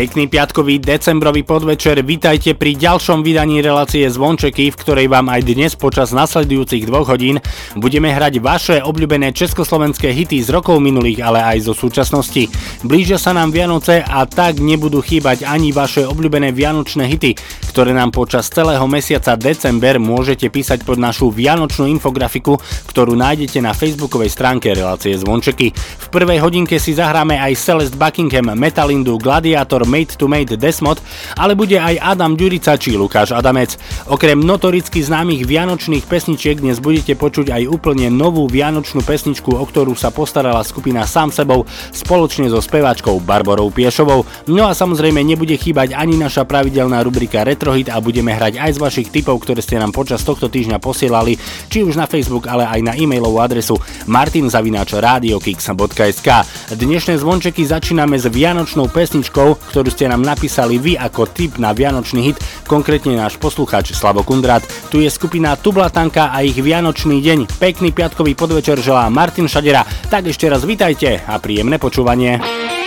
Pekný piatkový decembrový podvečer, vítajte pri ďalšom vydaní relácie Zvončeky, v ktorej vám aj dnes počas nasledujúcich dvoch hodín budeme hrať vaše obľúbené československé hity z rokov minulých, ale aj zo súčasnosti. Blížia sa nám Vianoce a tak nebudú chýbať ani vaše obľúbené vianočné hity, ktoré nám počas celého mesiaca december môžete písať pod našu vianočnú infografiku, ktorú nájdete na facebookovej stránke relácie Zvončeky. V prvej hodinke si zahráme aj Celeste Buckingham, Metalindu, Gladiator, Made to Made Desmod, ale bude aj Adam Ďurica či Lukáš Adamec. Okrem notoricky známych vianočných pesničiek dnes budete počuť aj úplne novú vianočnú pesničku, o ktorú sa postarala skupina Sám sebou spoločne so speváčkou Barborou Piešovou. No a samozrejme nebude chýbať ani naša pravidelná rubrika Retrohit a budeme hrať aj z vašich tipov, ktoré ste nám počas tohto týždňa posielali, či už na Facebook, ale aj na e-mailovú adresu martinzavináčradiokix.sk. Dnešné zvončeky začíname s vianočnou pesničkou, ktorú ste nám napísali vy ako tip na Vianočný hit, konkrétne náš poslucháč Slavo Kundrat. Tu je skupina Tublatanka a ich Vianočný deň. Pekný piatkový podvečer želá Martin Šadera. Tak ešte raz vitajte a príjemné počúvanie.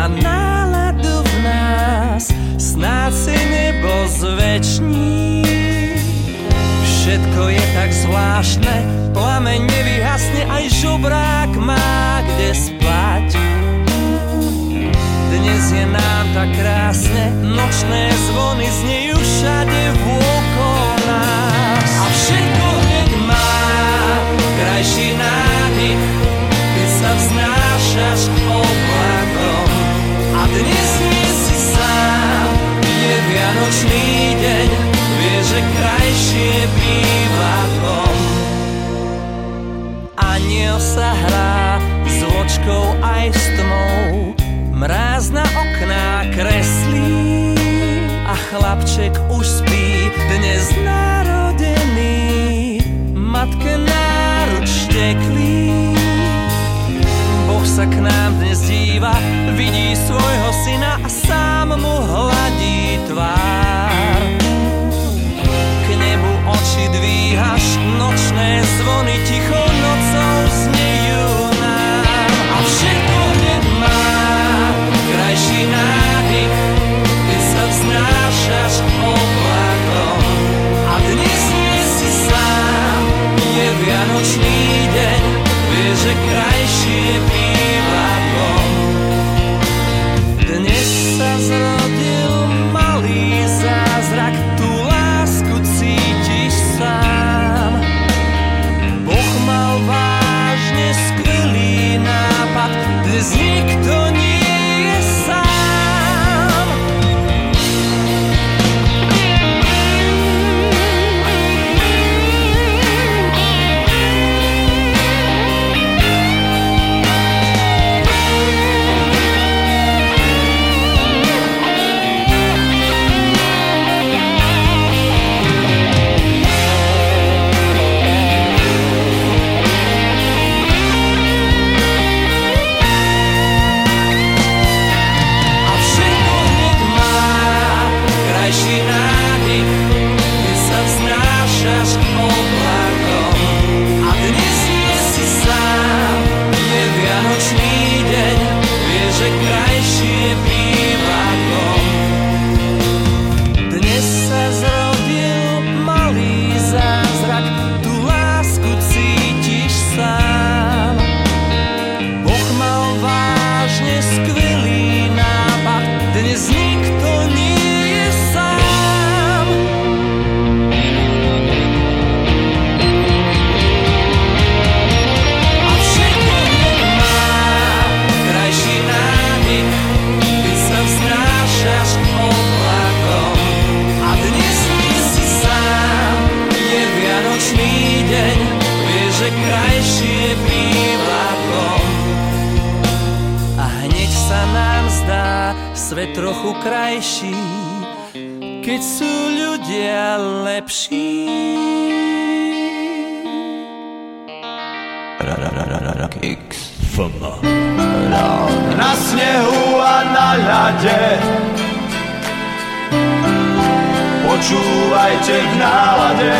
A náladu v nás. Snáď si nebo zväčší. Všetko je tak zvláštne, plameň nevyhasne, aj žobrák má kde spať. Dnes je nám tak krásne, nočné zvony znejú všade vôkol deň, vie, že krajšie býva dom. Aniel sa hrá s vočkou aj s tmou, mráz na okná kreslí a chlapček už spí, dnes narodený, matke náruč šteklí. Boh sa k nám dnes díva, krajší, keď sú ľudia lepší. Na snehu a na ľade. Počúvajte v nálade,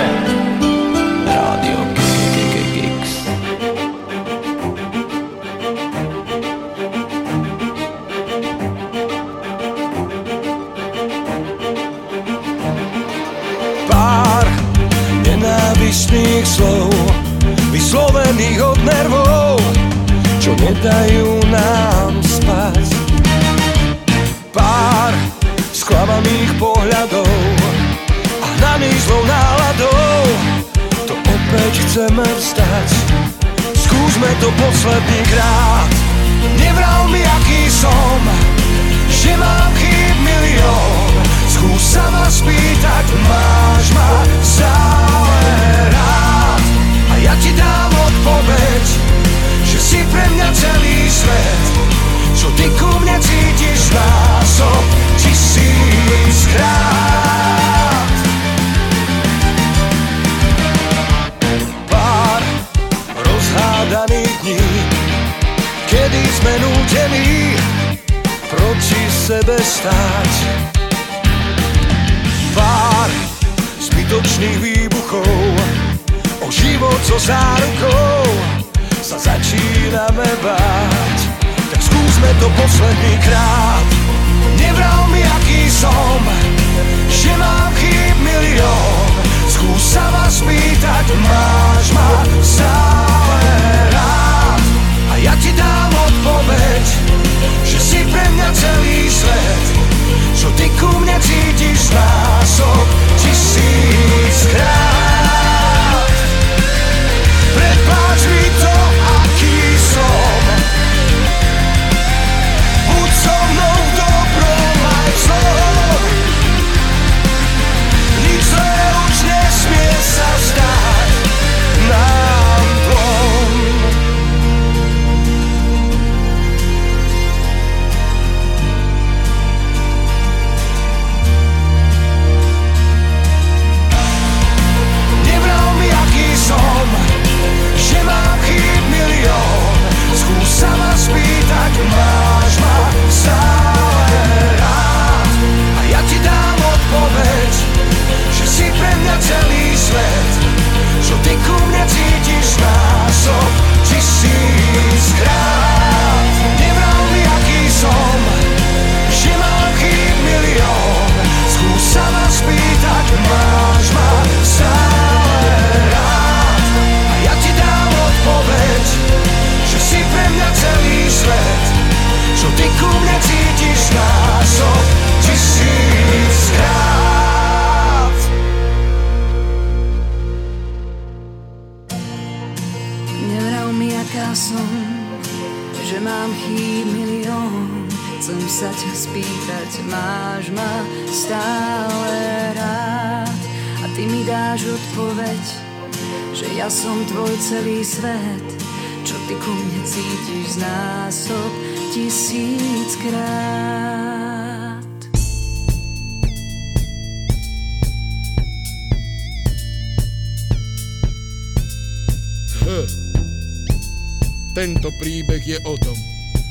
vyslovených od nervov, čo nedajú nám spať. Pár sklamaných pohľadov a hnaných zlou náladou, to opäť chceme vstať. Skúsme to posledný krát, nevral mi, aký som, že mám chýb milión. Skús sa ma spýtať, máš ma stále rád. A ja ti dám odpoveď, že si pre mňa celý svet. Čo ty ku mne cítiš násob tisíckrát. Pár rozhádaných dní, kedy sme nútení proti sebe stáť. Pár zbytočných výbuchov život so zárukou sa začíname báť. Tak skúsme to posledný krát. Nevral mi, aký som, že mám chýb milión. Skús sa ma spýtať, máš ma stále rád. A ja ti dám odpoveď, že si pre mňa celý svet. Čo ty ku mne cítiš násob tisíckrát. Stále rád. A ty mi dáš odpoveď, že ja som tvoj celý svet. Čo ty ku mne cítiš z násob tisíckrát. Tento príbeh je o tom,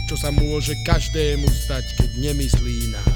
čo sa môže každému stať, keď nemyslí na...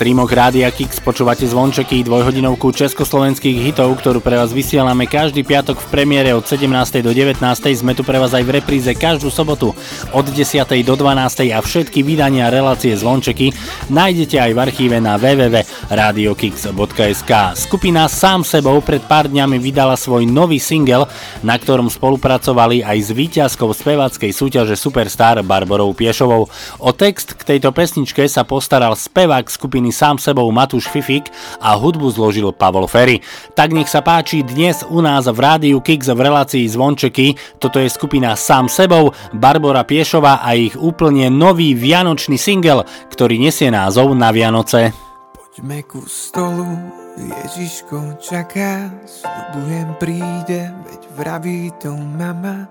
streamoch Rádia Kix počúvate zvončeky dvojhodinovku československých hitov, ktorú pre vás vysielame každý piatok v premiére od 17. do 19. Sme tu pre vás aj v repríze každú sobotu od 10. do 12. a všetky vydania relácie zvončeky nájdete aj v archíve na www.radiokix.sk. Skupina Sám sebou pred pár dňami vydala svoj nový single, na ktorom spolupracovali aj s víťazkou speváckej súťaže Superstar Barborou Piešovou. O text k tejto pesničke sa postaral spevák skupiny Sám sebou Matúš Fifik a hudbu zložil Pavol Ferry. Tak nech sa páči dnes u nás v Rádiu Kix v relácii Zvončeky. Toto je skupina Sám sebou, Barbora Piešova a ich úplne nový vianočný single, ktorý nesie názov Na Vianoce. Poďme ku stolu, Ježiško čaká, sľubujem príde, veď vraví to mama.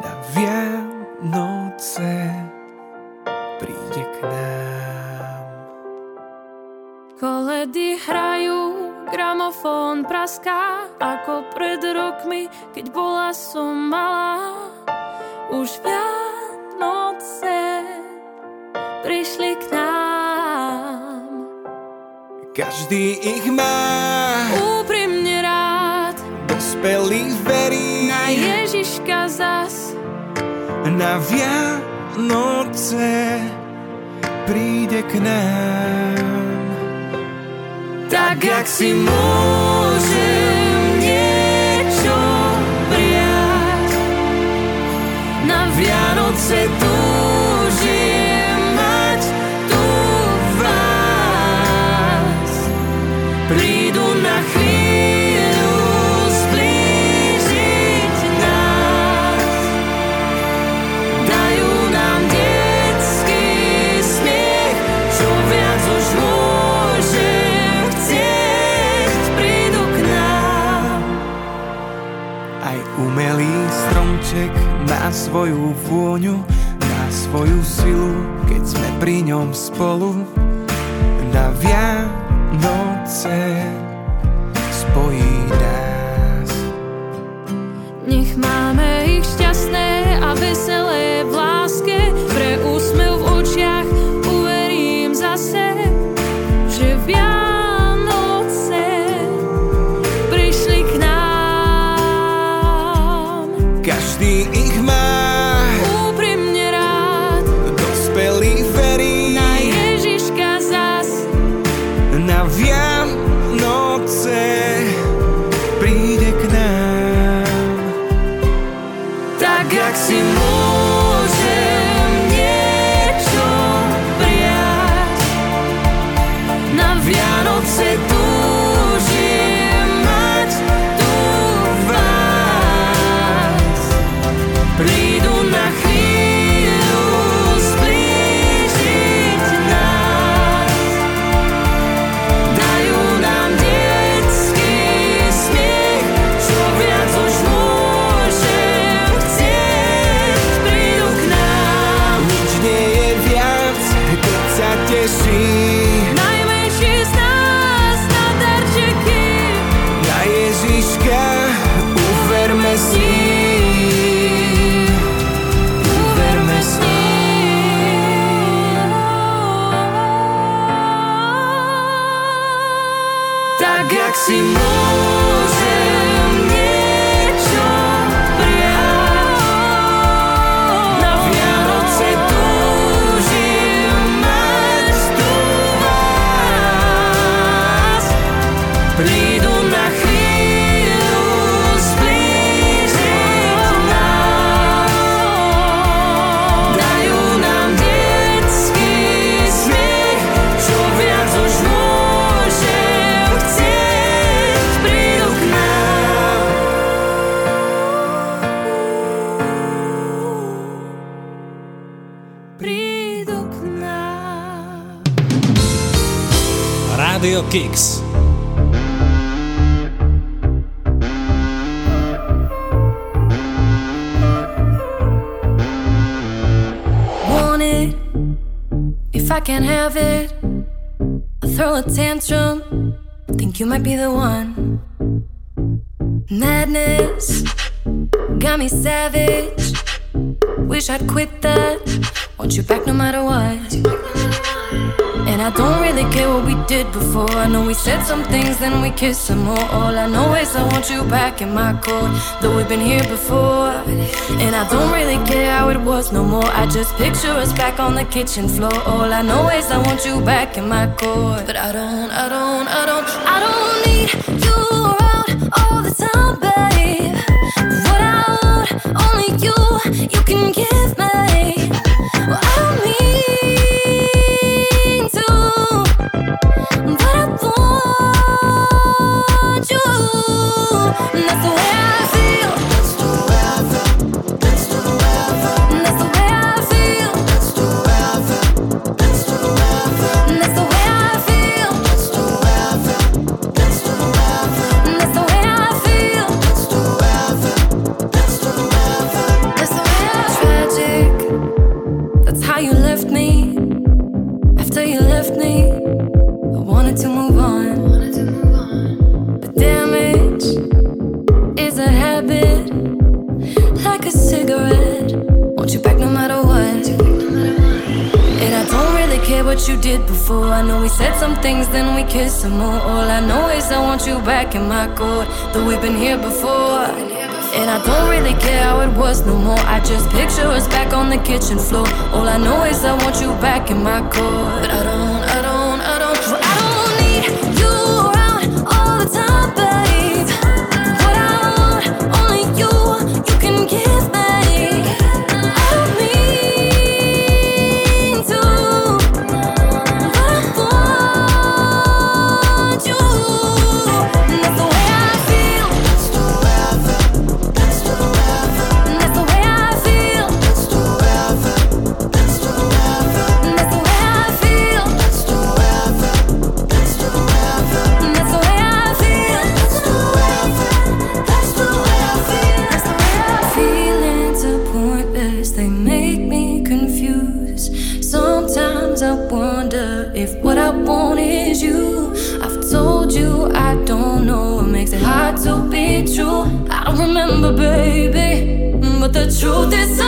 Na Vianoce príde k nám. Koledy hrajú, gramofón praská, ako pred rokmi, keď bola som malá. Už Vianoce prišli k nám. Každý ich má, Úprimne rád, dospelý verí na Ježiška zas. na Vianoce príde k nám. Tak jak si môžem niečo prijať Na Vianoce túžim kiss some more. All I know is I want you back in my core. Though we've been here before, and I don't really care how it was no more. I just picture us back on the kitchen floor. All I know is I want you back in my core. But I don't, I don't, I don't, I don't need you around all the time, babe. What I want, only you, you can give me. us no more. I just picture us back on the kitchen floor. All I know is I want you back in my core. But I don't, I don't, I don't. The truth is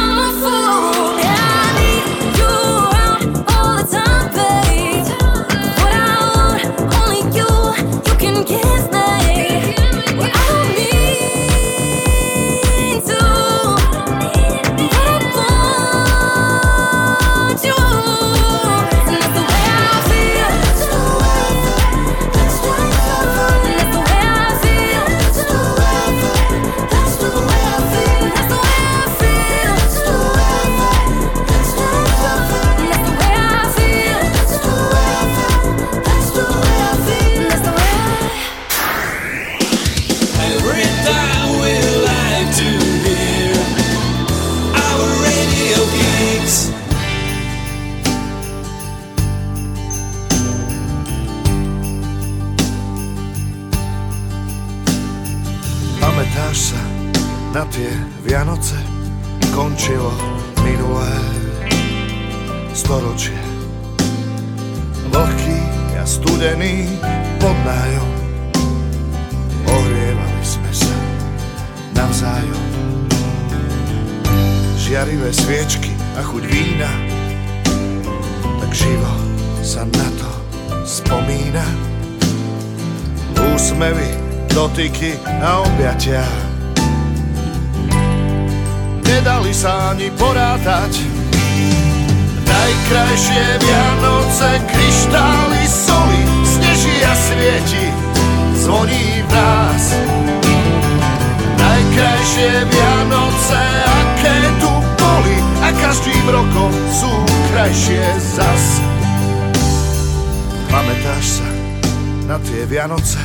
dotyky a objatia. Nedali sa ani porátať. Najkrajšie Vianoce, kryštály soli, sneží a svieti, zvoní v nás. Najkrajšie Vianoce, aké tu boli, a každým rokom sú krajšie zas. Pamätáš sa na tie Vianoce?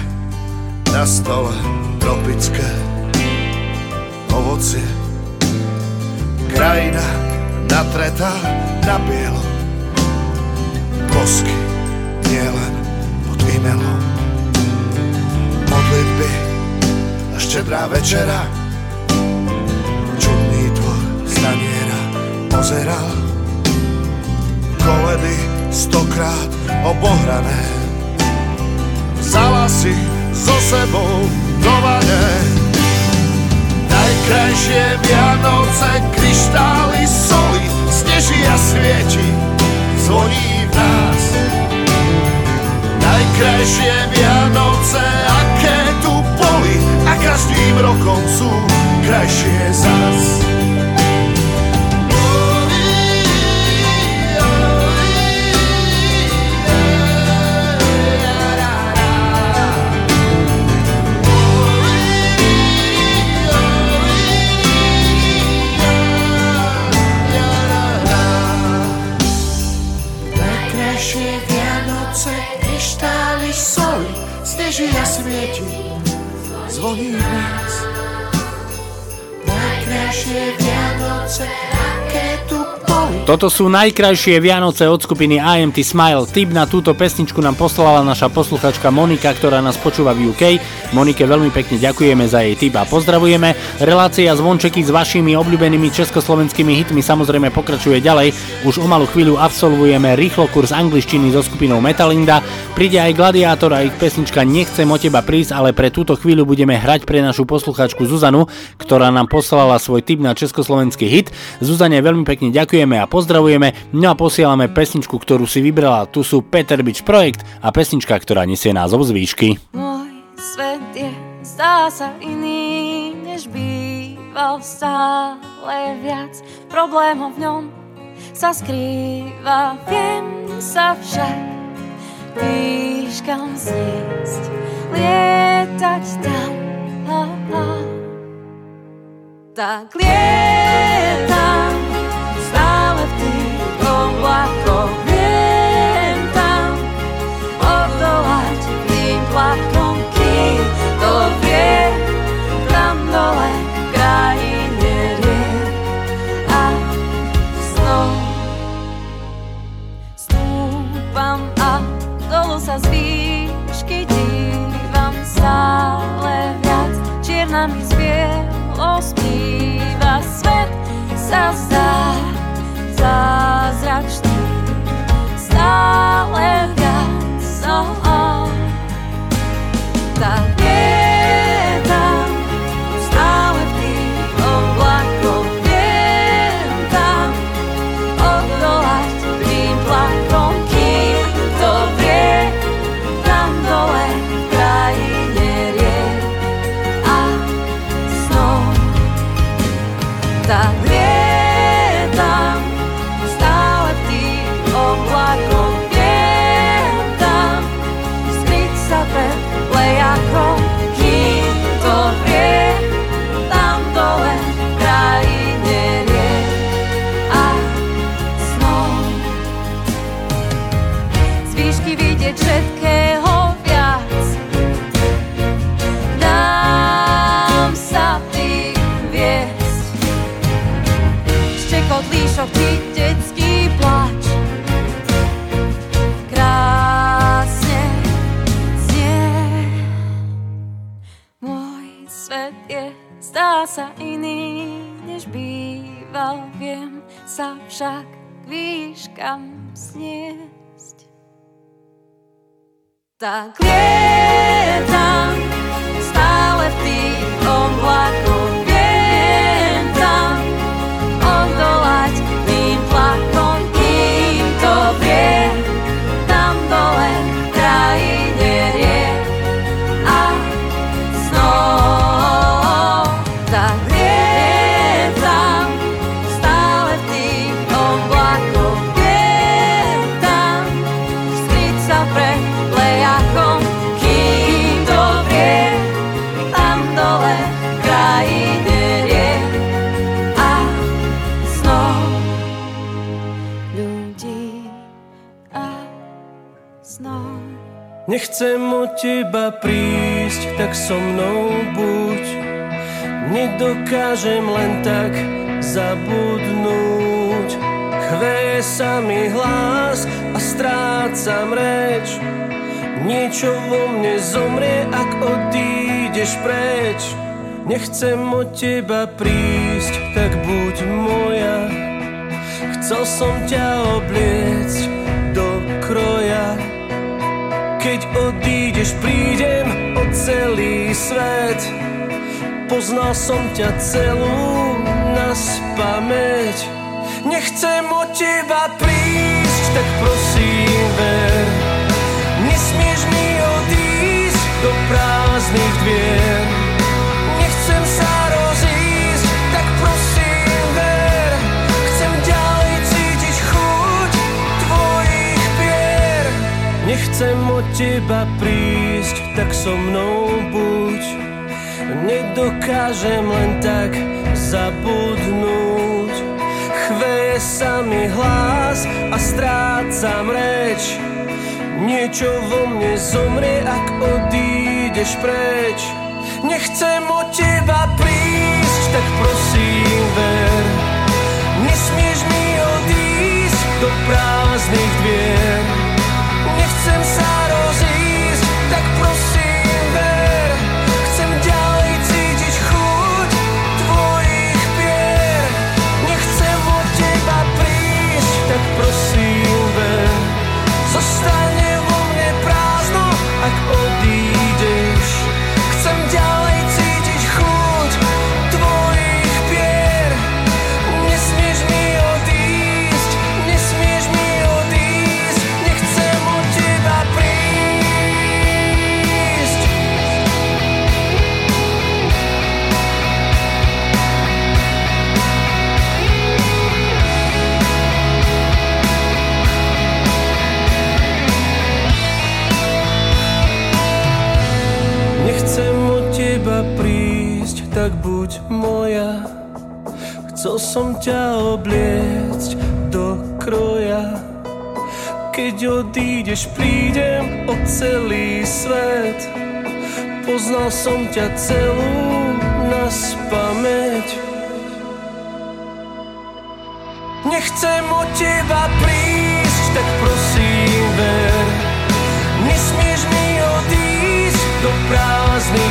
Na stole tropické ovocie. Krajina natretá na bielo. Bosky nielen pod imelom. Modlitby a štedrá večera. Čudný dvor staniera pozeral. Koledy stokrát obohrané. Vzala si so sebou do vane. Najkrajšie Vianoce, kryštály soli, sneží a svieti, zvoní v nás. Najkrajšie Vianoce, aké tu boli, a každým rokom sú krajšie zas. Ježia svieti, zvoní v nás. Najkrajšie Vianoce toto sú najkrajšie Vianoce od skupiny IMT Smile. Tip na túto pesničku nám poslala naša posluchačka Monika, ktorá nás počúva v UK. Monike veľmi pekne ďakujeme za jej tip a pozdravujeme. Relácia zvončeky s vašimi obľúbenými československými hitmi samozrejme pokračuje ďalej. Už o malú chvíľu absolvujeme rýchlo kurz angličtiny so skupinou Metalinda. Príde aj Gladiátor a ich pesnička Nechcem o teba prísť, ale pre túto chvíľu budeme hrať pre našu posluchačku Zuzanu, ktorá nám poslala svoj tip na československý hit. Zuzane veľmi pekne ďakujeme a pozdravujeme, no a posielame pesničku, ktorú si vybrala. Tu sú Peter Bič Projekt a pesnička, ktorá nesie názov z výšky. Môj svet je, zdá sa iný, než býval stále viac. Problémov v ňom sa skrýva, viem sa však výškam zniesť, lietať tam. A, a. Tak lietam outside. kotlíšok či detský plač. Krásne znie. Môj svet je, zdá sa iný, než býval. Viem sa však k výškam zniesť. Tak lietam, Nechcem od teba prísť, tak so mnou buď. Nedokážem len tak zabudnúť. Chveje sa mi hlas a strácam reč. Niečo vo mne zomrie, ak odídeš preč. Nechcem od teba prísť, tak buď moja. Chcel som ťa obliecť. Keď odídeš, prídem o celý svet. Poznal som ťa celú na spameť. Nechcem od teba prísť, tak prosím ver. Nesmieš mi odísť do prázdnych dvier. Nechcem sa Nechcem od teba prísť, tak so mnou buď. Nedokážem len tak zabudnúť. Chveje sa mi hlas a strácam reč. Niečo vo mne zomrie, ak odídeš preč. Nechcem od teba prísť, tak prosím ver. Nesmieš mi odísť do prázdnych dvier. Nechcem sa rozísť, tak prosím Chcel som ťa obliecť do kroja. Keď odídeš, prídem o celý svet. Poznal som ťa celú na spameť. Nechcem od teba prísť, tak prosím ver. Nesmieš mi odísť do prázdnych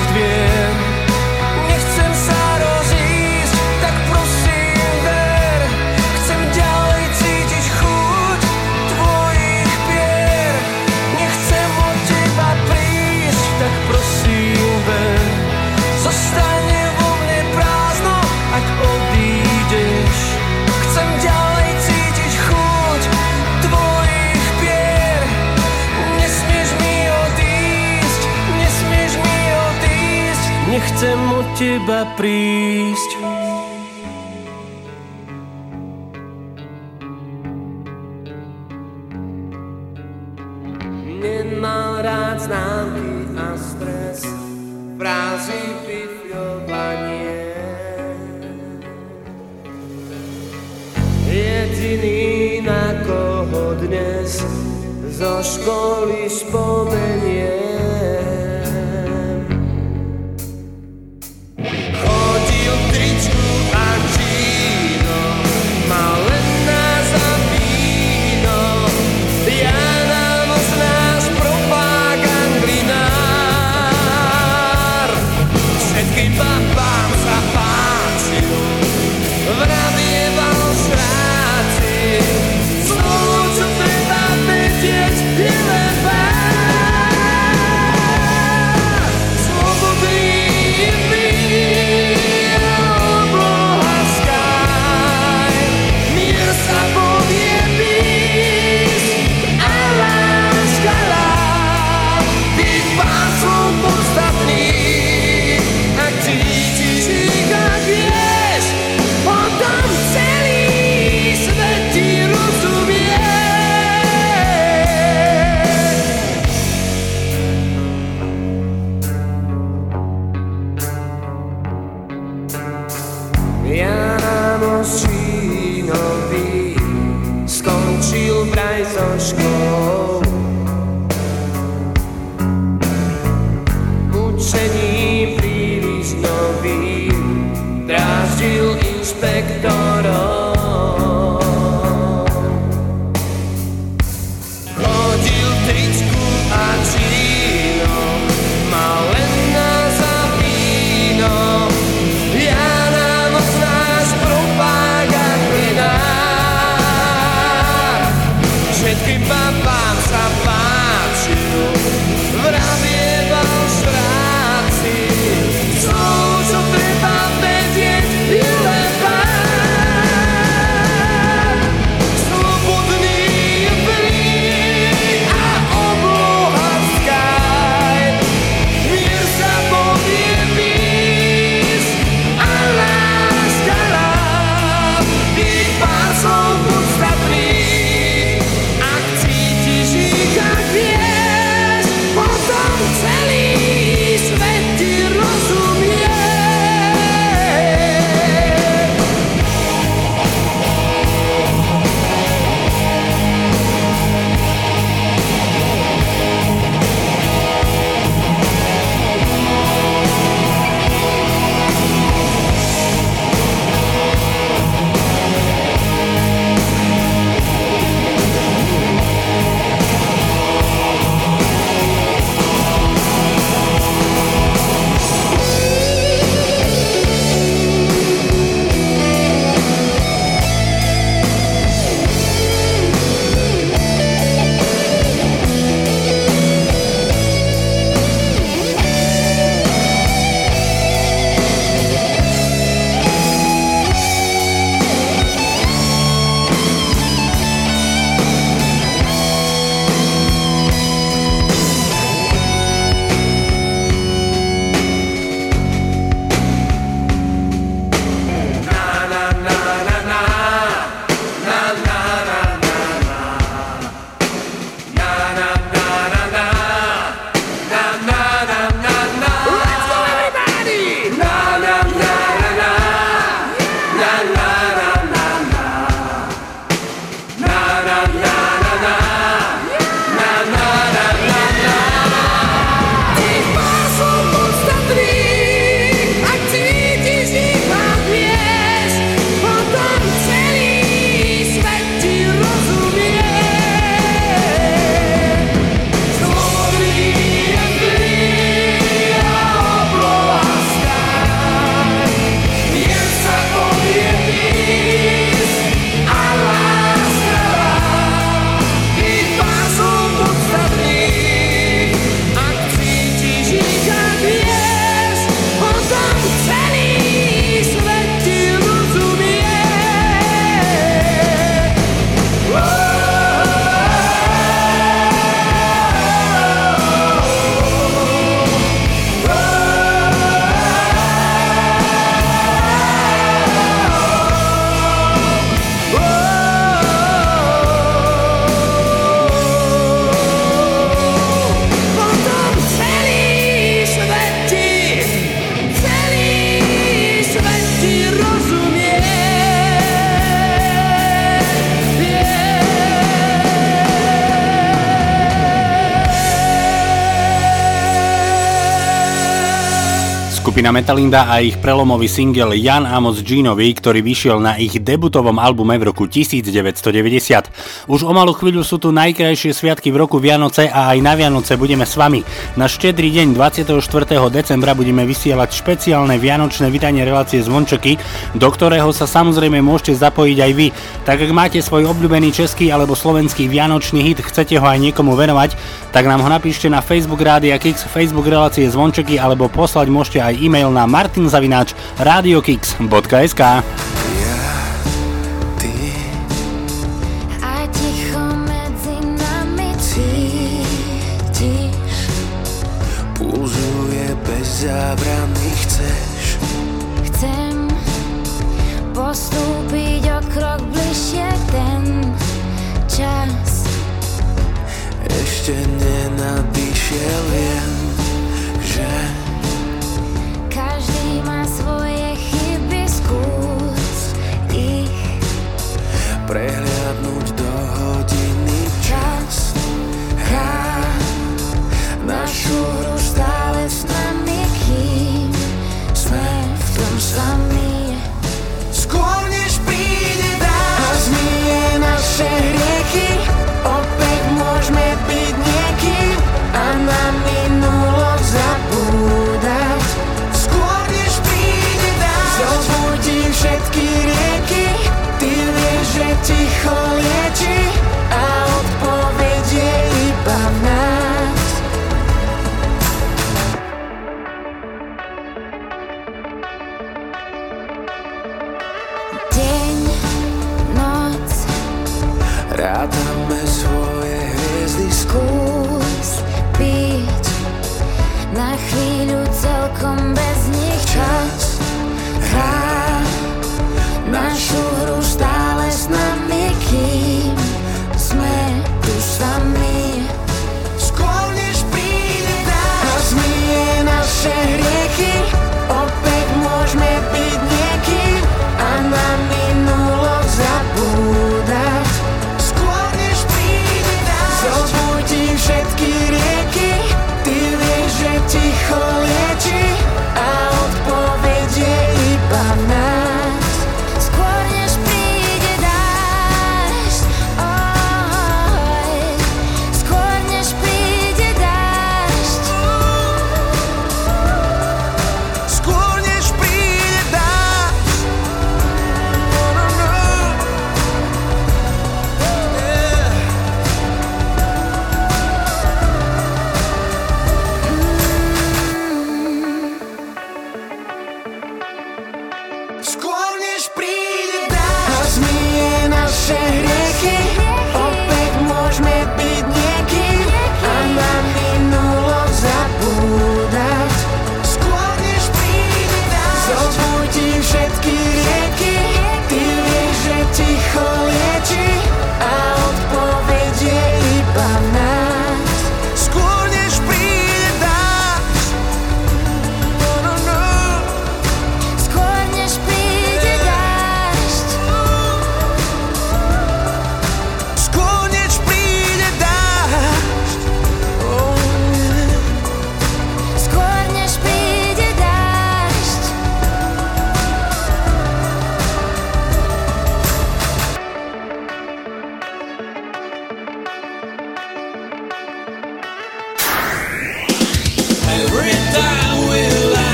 teba prísť. Nemal rád známky a stres, frázy pifľovanie. Jediný, na koho dnes zo školy spomeniem. Skupina Metalinda a ich prelomový single Jan Amos Jeanovi, ktorý vyšiel na ich debutovom albume v roku 1990. Už o malú chvíľu sú tu najkrajšie sviatky v roku Vianoce a aj na Vianoce budeme s vami. Na štedrý deň 24. decembra budeme vysielať špeciálne vianočné vydanie relácie Zvončeky, do ktorého sa samozrejme môžete zapojiť aj vy. Tak ak máte svoj obľúbený český alebo slovenský vianočný hit, chcete ho aj niekomu venovať, tak nám ho napíšte na Facebook Rádia Kix, Facebook relácie Zvončeky alebo poslať môžete aj e-mail na martinzavináč radiokix.sk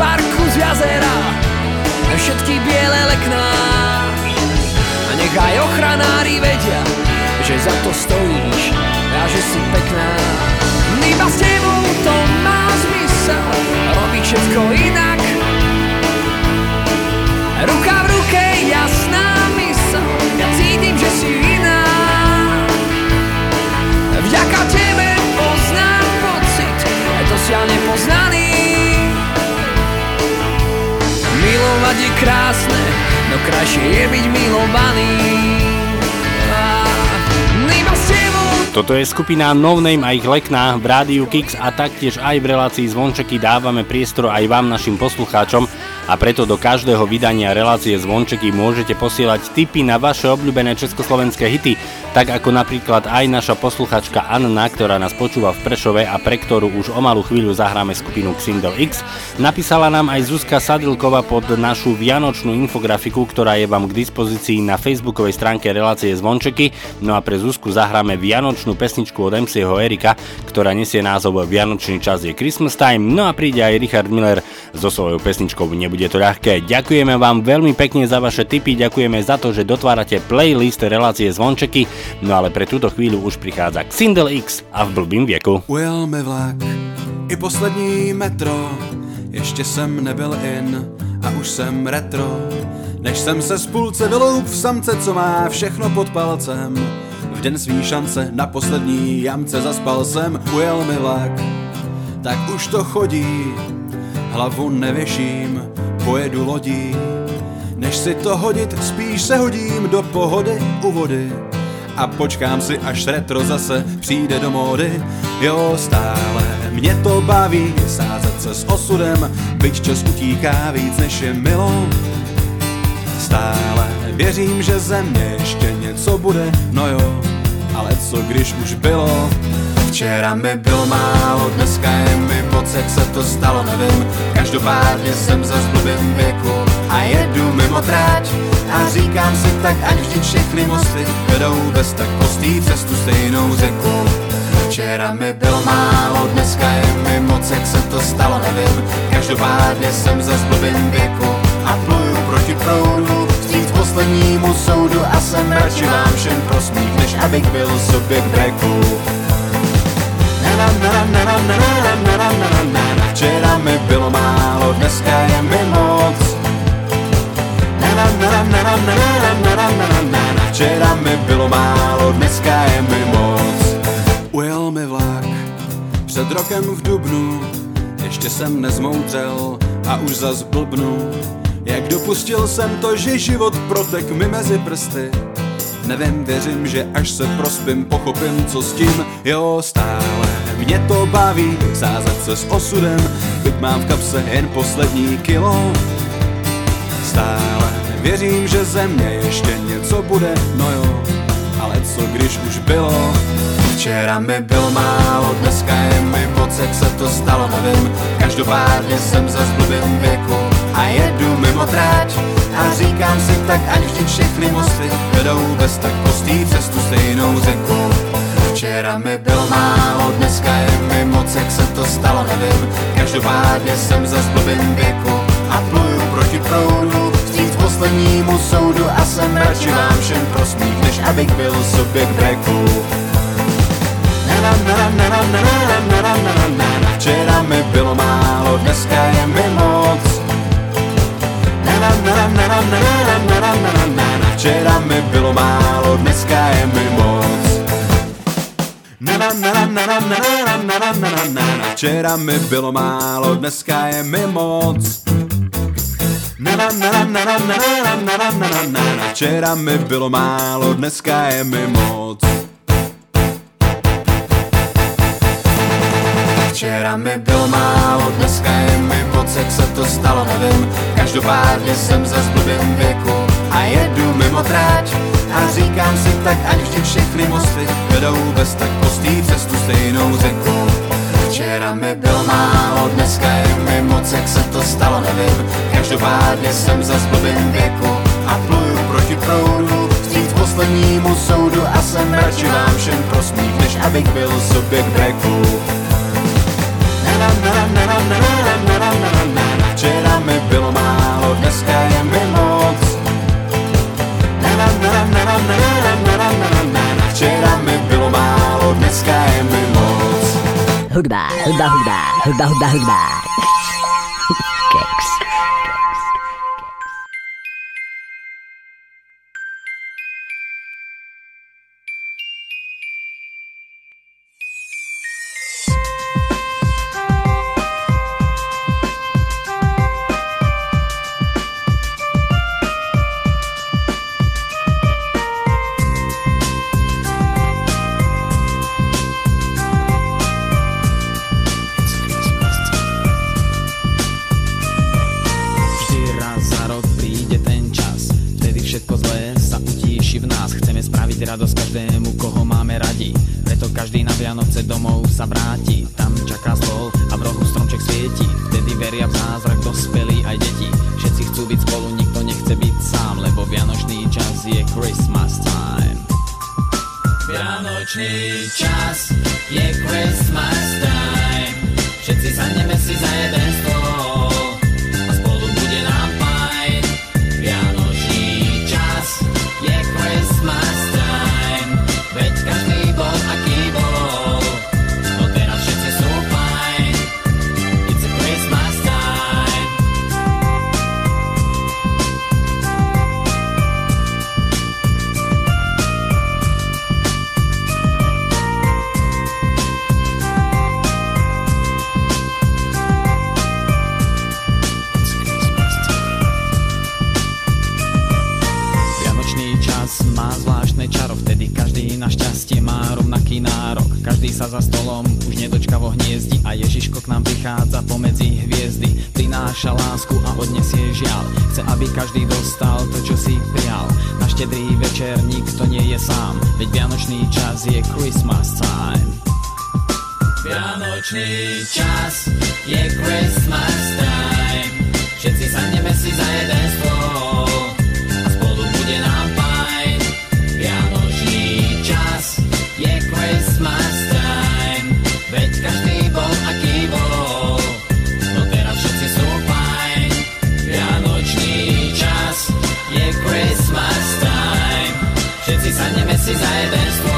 parku z jazera. Všetky biele lekná. A nechaj ochranári vedia Že za to stojíš a že si pekná. Iba s tebou to má zmysel Robiť všetko inak. Ruka v ruke, jasná mysel Ja cítim, že si iná. Vďaka tebe poznám pocit Dosiaľ nepoznaný Milovať je krásne No krajšie je byť milovaný. Toto je skupina No Name a ich lekná v rádiu Kix a taktiež aj v relácii Zvončeky dávame priestor aj vám našim poslucháčom. A preto do každého vydania relácie Zvončeky môžete posielať tipy na vaše obľúbené československé hity, tak ako napríklad aj naša posluchačka Anna, ktorá nás počúva v Prešove a pre ktorú už o malú chvíľu zahráme skupinu Xindel X. Napísala nám aj Zuzka Sadilkova pod našu vianočnú infografiku, ktorá je vám k dispozícii na facebookovej stránke relácie Zvončeky. No a pre Zuzku zahráme vianočnú pesničku od MCho Erika, ktorá nesie názov Vianočný čas je Christmas Time. No a príde aj Richard Miller so svojou pesničkou Nebude to ľahké. Ďakujeme vám veľmi pekne za vaše tipy, ďakujeme za to, že dotvárate playlist relácie Zvončeky, no ale pre túto chvíľu už prichádza Xindel X a v blbým vieku. Ujel mi vlak i poslední metro, ještě jsem nebyl in a už jsem retro. Než jsem se z půlce vyloup v samce, co má všechno pod palcem. V den svý šance na poslední jamce zaspal jsem, ujel mi vlak. Tak už to chodí, hlavu nevěším, pojedu lodí. Než si to hodit, spíš se hodím do pohody u vody. A počkám si, až retro zase přijde do módy. Jo, stále mě to baví, sázet se s osudem, byť čas utíká víc než je milo. Stále věřím, že ze mě ještě něco bude, no jo, ale co když už bylo? Včera mi bylo málo, dneska je mi moc, jak se to stalo, nevím. Každopádně jsem za blbým věku a jedu mimo tráť. A říkám si tak, ať vždyť všechny mosty vedou bez tak postý přes tu stejnou řeku. Včera mi bylo málo, dneska je mi moc, jak se to stalo, nevím. Každopádně jsem za blbým věku a pluju proti proudu. Vstříc poslednímu soudu a jsem radši vám všem prosmích, než abych byl sobě k breku. Včera mi bylo málo, dneska je mi moc. Včera mi bylo málo, dneska je mi moc. Ujel mi vlak před rokem v Dubnu, ještě jsem nezmoudřel a už zas blbnu. Jak dopustil jsem to, že život protek mi mezi prsty. Nevím, věřím, že až se prospím, pochopím, co s tím, jo, stále mě to baví, sázet se s osudem, byť mám v kapse jen poslední kilo. Stále věřím, že ze mě ještě něco bude, no jo, ale co když už bylo? Včera mi bylo málo, dneska je mi moc, jak se to stalo, nevím Každopádně jsem za blbým věku a jedu mimo tráť A říkám si tak, ať vždy všechny mosty vedou bez tak prostý přes tu stejnou řeku Včera mi bylo málo, dneska je mi moc, jak se to stalo, nevím. Každopádně jsem za blbým věku a pluju proti proudu. Vstříc poslednímu soudu a jsem radši vám všem pro smích, než abych byl sobě k breku. Včera mi bylo málo, dneska je mi moc. Včera mi bylo málo, dneska je mi moc Včera mi bylo málo, dneska je mi moc. Včera mi bylo málo, dneska je mi moc. Včera mi bylo málo, dneska je mi moc, jak se to stalo, nevím. Každopádně jsem za blbým věku a jedu mimo tráť A říkám si tak, ať vždy všechny mosty vedou bez tak prostý přes tu stejnou řeku Včera mi bylo málo, dneska je mi moc, jak se to stalo, nevím Každopádně jsem za blbým věku a pluju proti proudu Vstříc poslednímu soudu a jsem radši vám všem pro smích, než abych byl sobě k breku Včera mi bylo málo, dneska je mi moc Včera mi bylo málo, dneska je Hudba, hudba, hudba, hudba, hudba, hudba. Domov sa vráti. Tam čaká stôl a v rohu stromček svieti. Vtedy veria v zázrak dospelí aj deti. Všetci chcú byť spolu, nikto nechce byť sám Lebo Vianočný čas je Christmas time. Vianočný čas sadneme si za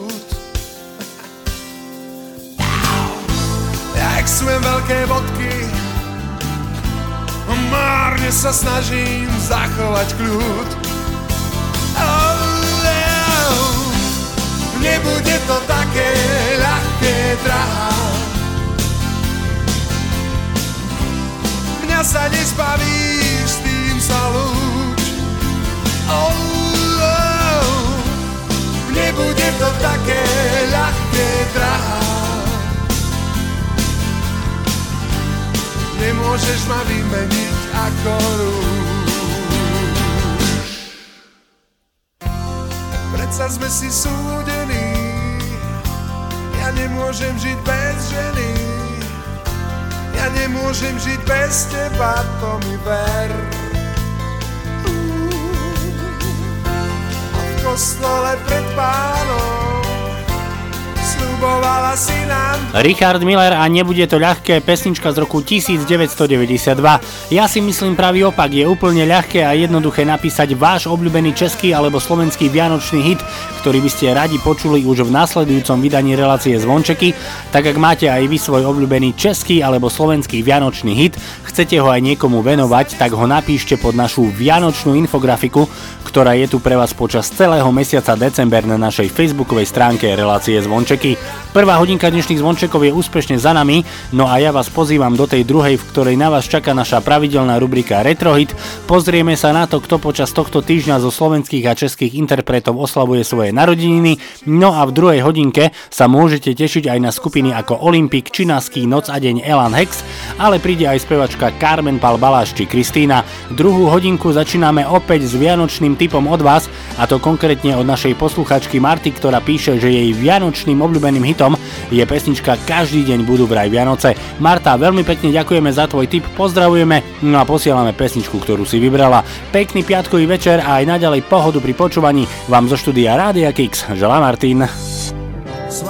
súd. Jak sú jen veľké bodky Márne sa snažím zachovať kľud oh, oh. Nebude to také ľahké, drahá Mňa sa nezbavíš, Nebude to také ľahké, drahá Nemôžeš ma vymeniť ako rúž. Predsa sme si súdení, ja nemôžem žiť bez ženy. Ja nemôžem žiť bez teba, to mi ver. Kostole pred pánom sľubovala si nám Richard Miller a nebude to ľahké, pesnička z roku 1992. Ja si myslím pravý opak, je úplne ľahké a jednoduché napísať váš obľúbený český alebo slovenský vianočný hit, ktorý by ste radi počuli už v následujúcom vydaní relácie Zvončeky, tak ak máte aj vy svoj obľúbený český alebo slovenský vianočný hit, chcete ho aj niekomu venovať, tak ho napíšte pod našu vianočnú infografiku, ktorá je tu pre vás počas celého mesiaca december na našej facebookovej stránke relácie Zvončeky. Prvá hodinka dnešných zvončekov je úspešne za nami, no a ja vás pozývam do tej druhej, v ktorej na vás čaká naša pravidelná rubrika Retrohit. Pozrieme sa na to, kto počas tohto týždňa zo slovenských a českých interpretov oslavuje svoje narodeniny, no a v druhej hodinke sa môžete tešiť aj na skupiny ako Olympik, Činaský, Noc a deň Elan Hex, ale príde aj spevačka Carmen Pal Baláš či Kristína. Druhú hodinku začíname opäť s vianočným typom od vás, a to konkrétne od našej posluchačky Marty, ktorá píše, že jej vianočným obľúbeným veľkým hitom je pesnička Každý deň budú vraj Vianoce. Marta, veľmi pekne ďakujeme za tvoj tip, pozdravujeme no a posielame pesničku, ktorú si vybrala. Pekný piatkový večer a aj naďalej pohodu pri počúvaní vám zo štúdia Rádia Kix. Želá Martin. S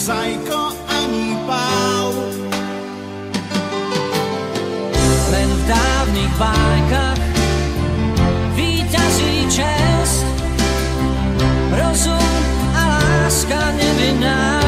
Sajko ani Pál. Len v dávnych bájkach víťazí čest, rozum a láska nevinná.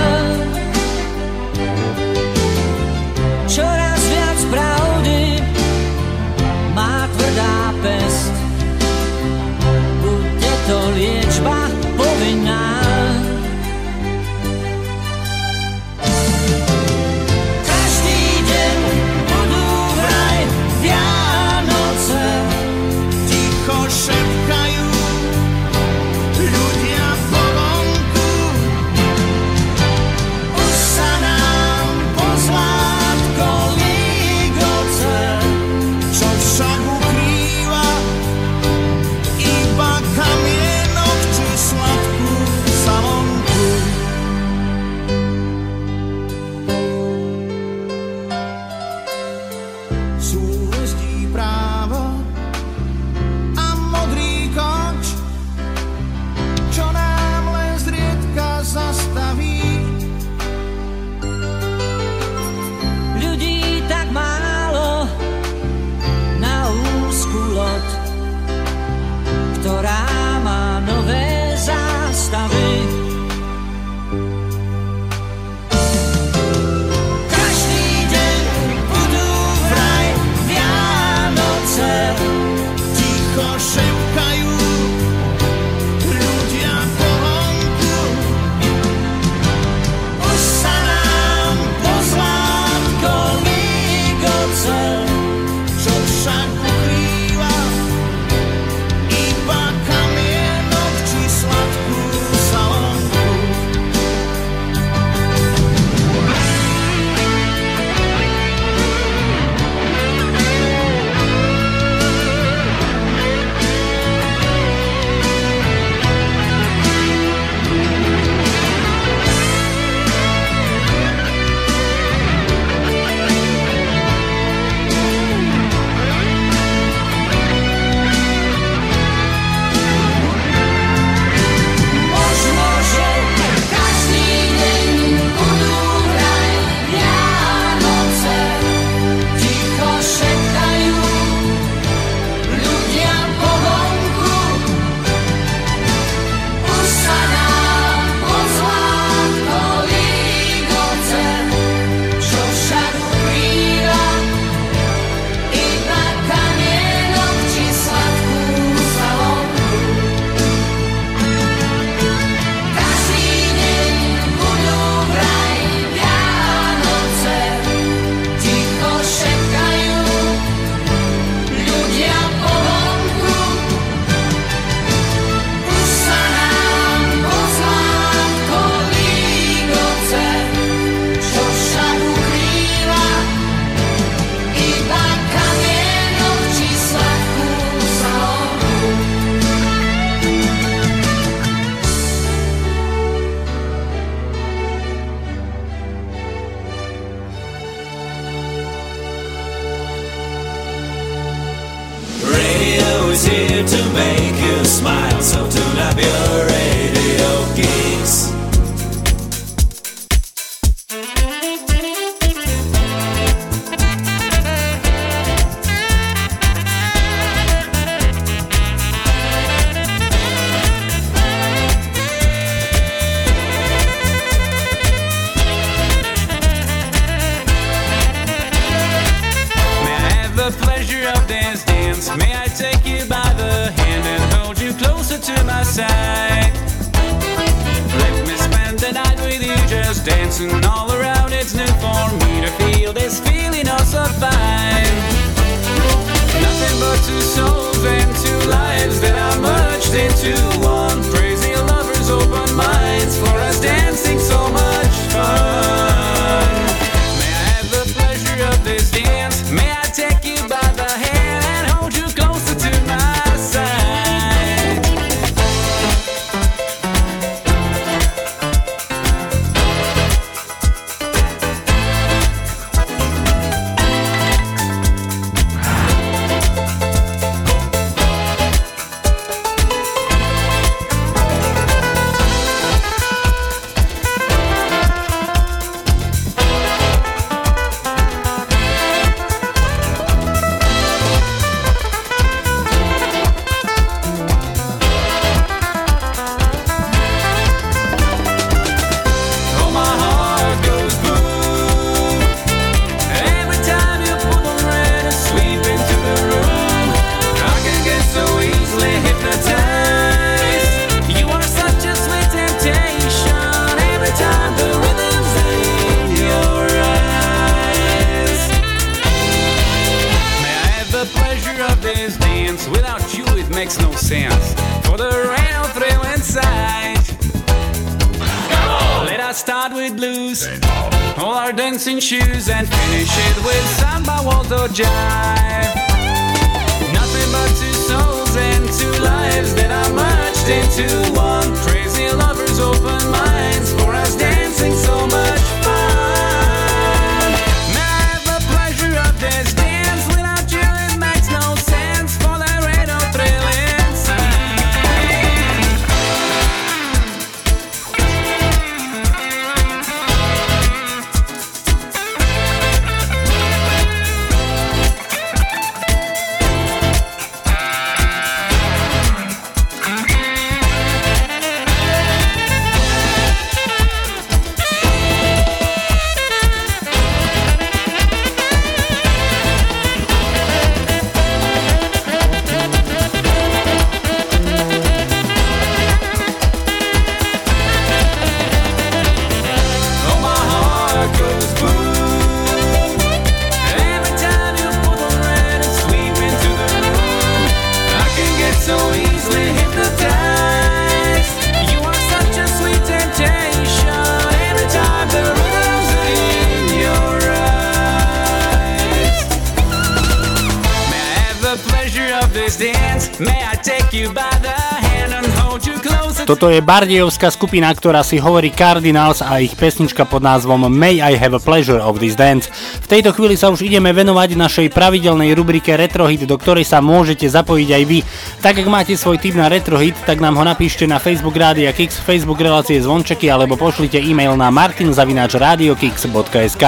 to je Bardejovská skupina, ktorá si hovorí Cardinals a ich pesnička pod názvom May I Have a Pleasure of This Dance. V tejto chvíli sa už ideme venovať našej pravidelnej rubrike Retrohit, do ktorej sa môžete zapojiť aj vy. Tak ak máte svoj tip na Retrohit, tak nám ho napíšte na Facebook Rádia Kix, Facebook relácie Zvončeky alebo pošlite e-mail na martinzavináčradiokix.sk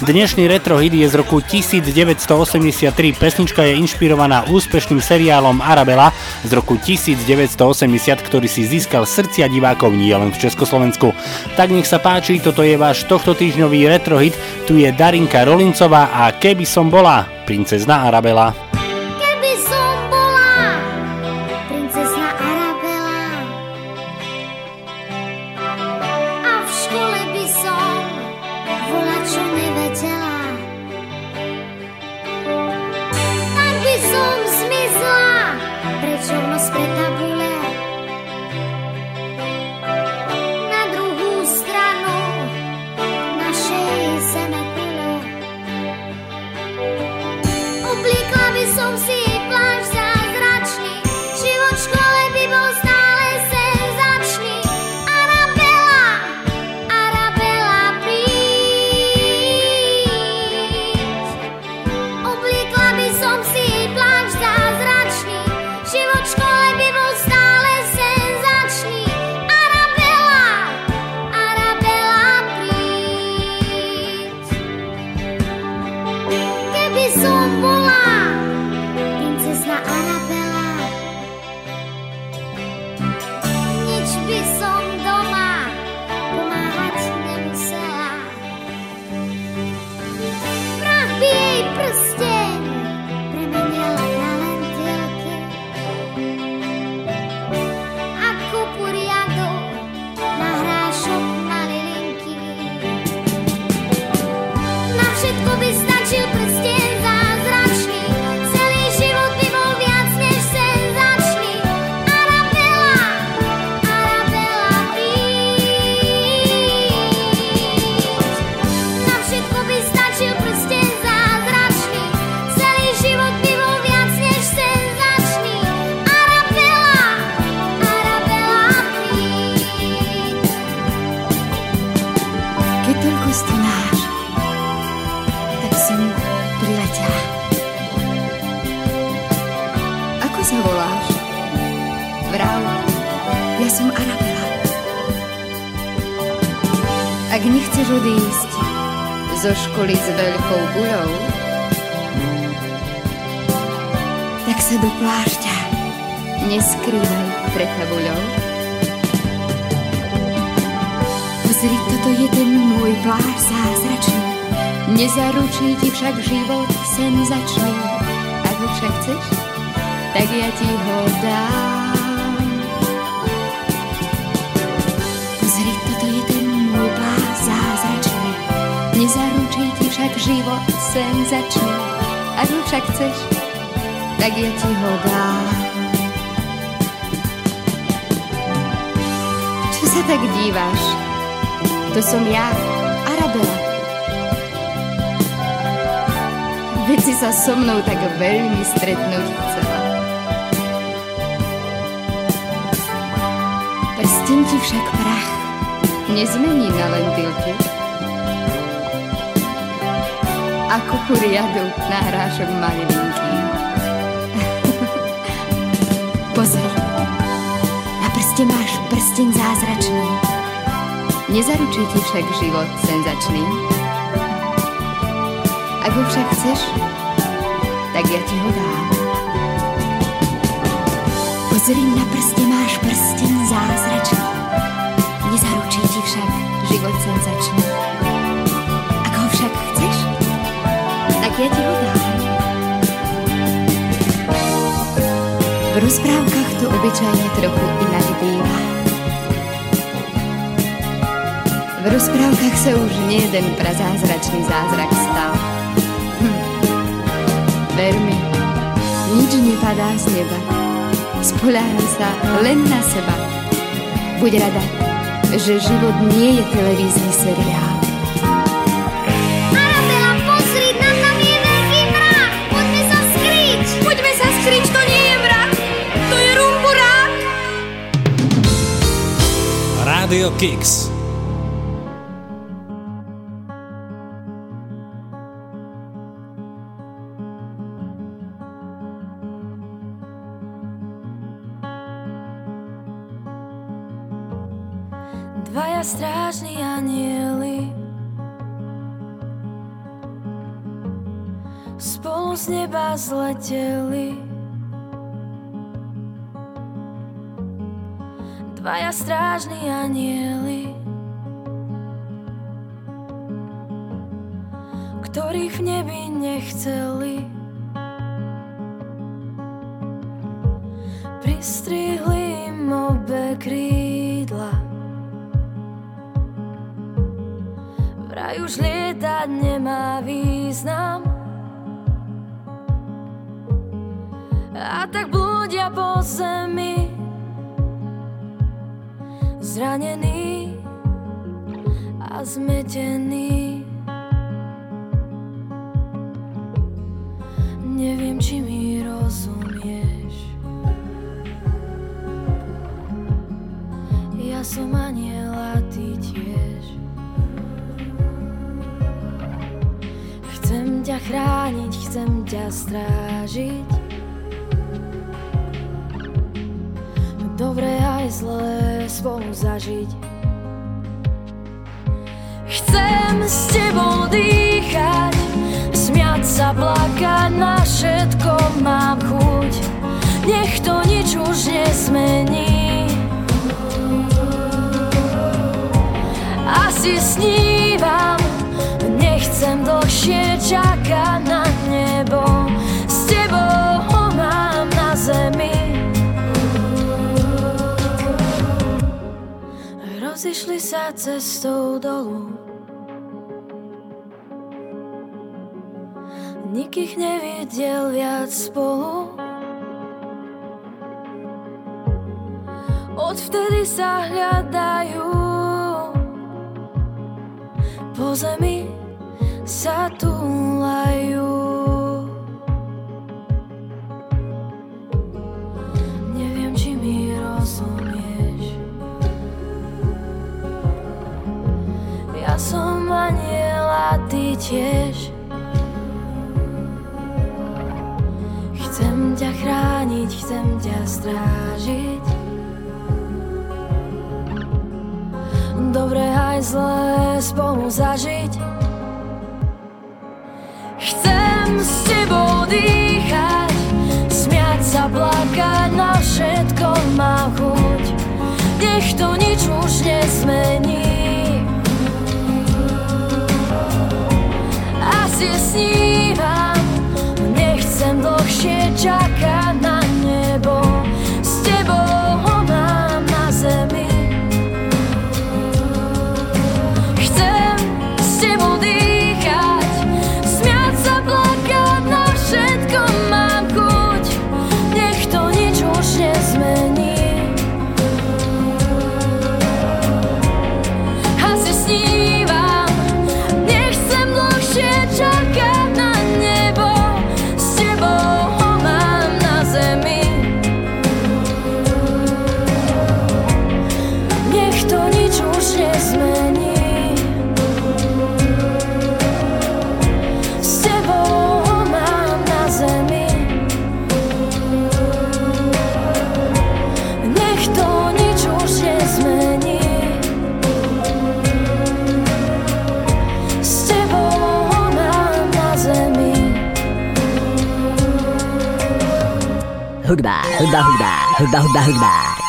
Dnešný Retrohit je z roku 1983, pesnička je inšpirovaná úspešným seriálom Arabela, z roku 1980, ktorý si získal srdcia divákov nie len v Československu. Tak nech sa páči, toto je váš tohto týždňový retrohit, tu je Darinka Rolincová a Keby som bola, princezna Arabela. Chceš, tak ja ti ho dám. Čo sa tak díváš? To som ja, Arabela. Veď si sa so mnou tak veľmi stretnúť chcela. Prsten ti však prach nezmení na lentilky. Ako kuriadu na hrášok malilinký. Pozri, na prste máš prsteň zázračný. Nezaručí ti však život senzačný. Ak ho však chceš, tak ja ti ho dám. Pozri, na prste máš prsteň zázračný. Ja ti ho dám. V rozprávkach to obyčajne trochu inak býva. V rozprávkach sa už nie jeden prazázračný zázrak stal. Hm. Ver mi, nič nepadá z neba. Spoľahnaj sa len na seba. Buď rada, že život nie je televízny seriál. Rádio Kix. Dvaja strážni anieli Spolu z neba zleteli Dvaja strážni anieli Ktorých v nebi nechceli. Pristrihli im obe krídla. Vraj už lietať nemá význam. A tak blúdia po zemi Zranený a zmetený. Neviem, či mi rozumieš. Ja som aniel a ty tiež. Chcem ťa chrániť, chcem ťa strážiť. Dobré aj zlé spolu zažiť. Chcem s tebou dýchať Smiať sa, plakať, na všetko mám chuť. Nech to nič už nesmení Asi snívam Nechcem dlhšie čakať na nebo Rozišli sa cestou dolu. Nik ich nevidel viac spolu. Odvtedy sa hľadajú. Po zemi sa túlajú tiež. Chcem ťa chrániť, chcem ťa strážiť. Dobre aj zlé spolu zažiť. Chcem s tebou dýchať Smiať sa, plakať, na všetko mám chuť. Nech to nič už nezmení. snívam Nechcem dlhšie čakať. 흑다 흑다 흑다 흑다 흑다 흑다.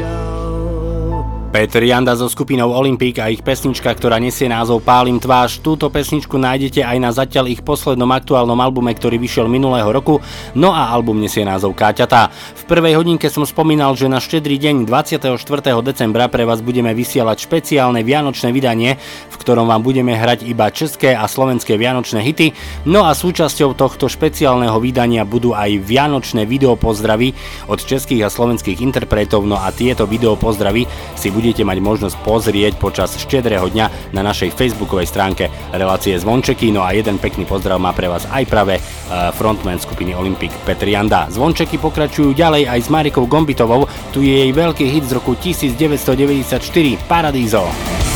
show. Peter Janda so skupinou Olympic a ich pesnička, ktorá nesie názov Pálim tvář. Túto pesničku nájdete aj na zatiaľ ich poslednom aktuálnom albume, ktorý vyšiel minulého roku, no a album nesie názov Káťatá. V prvej hodinke som spomínal, že na štedrý deň 24. decembra pre vás budeme vysielať špeciálne vianočné vydanie, v ktorom vám budeme hrať iba české a slovenské vianočné hity. No a súčasťou tohto špeciálneho vydania budú aj vianočné videopozdravy od českých a slovenských interpretov, no a tieto videopozdravy si budete mať možnosť pozrieť počas štedrého dňa na našej facebookovej stránke relácie Zvončeky. No a jeden pekný pozdrav má pre vás aj práve eh, frontman skupiny Olympic Petr Janda. Zvončeky pokračujú ďalej aj s Marikou Gombitovou, tu je jej veľký hit z roku 1994 Paradízo.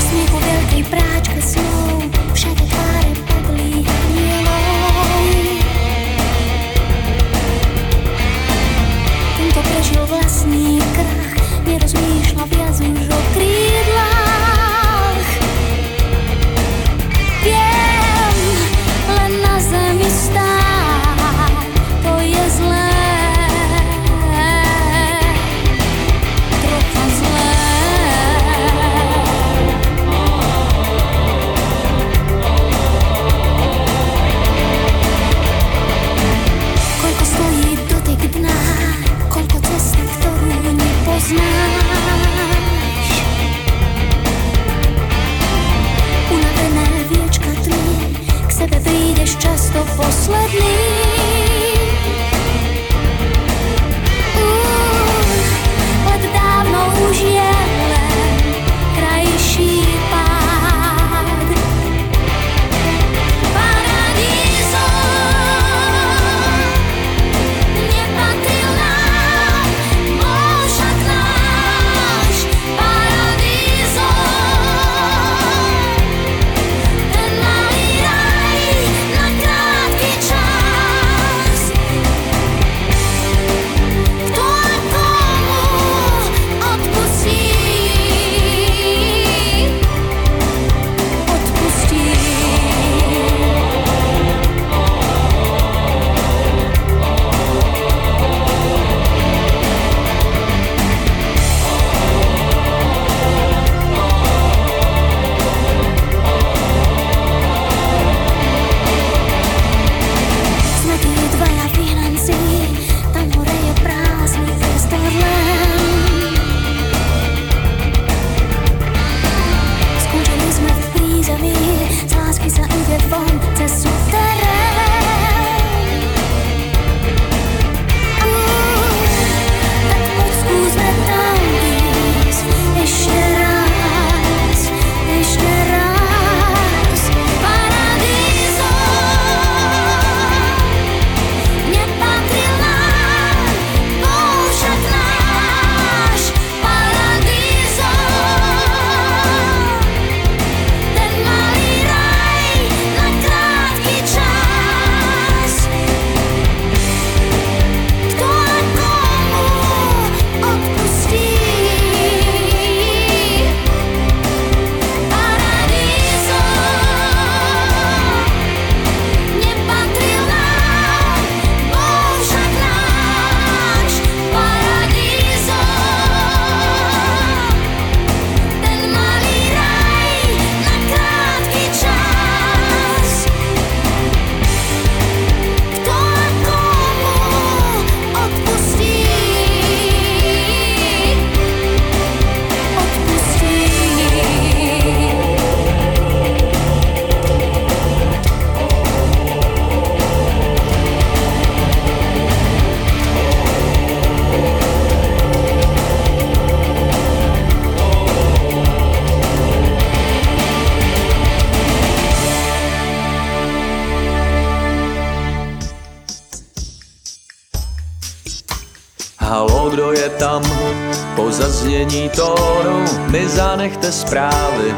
Mi zanechte zprávy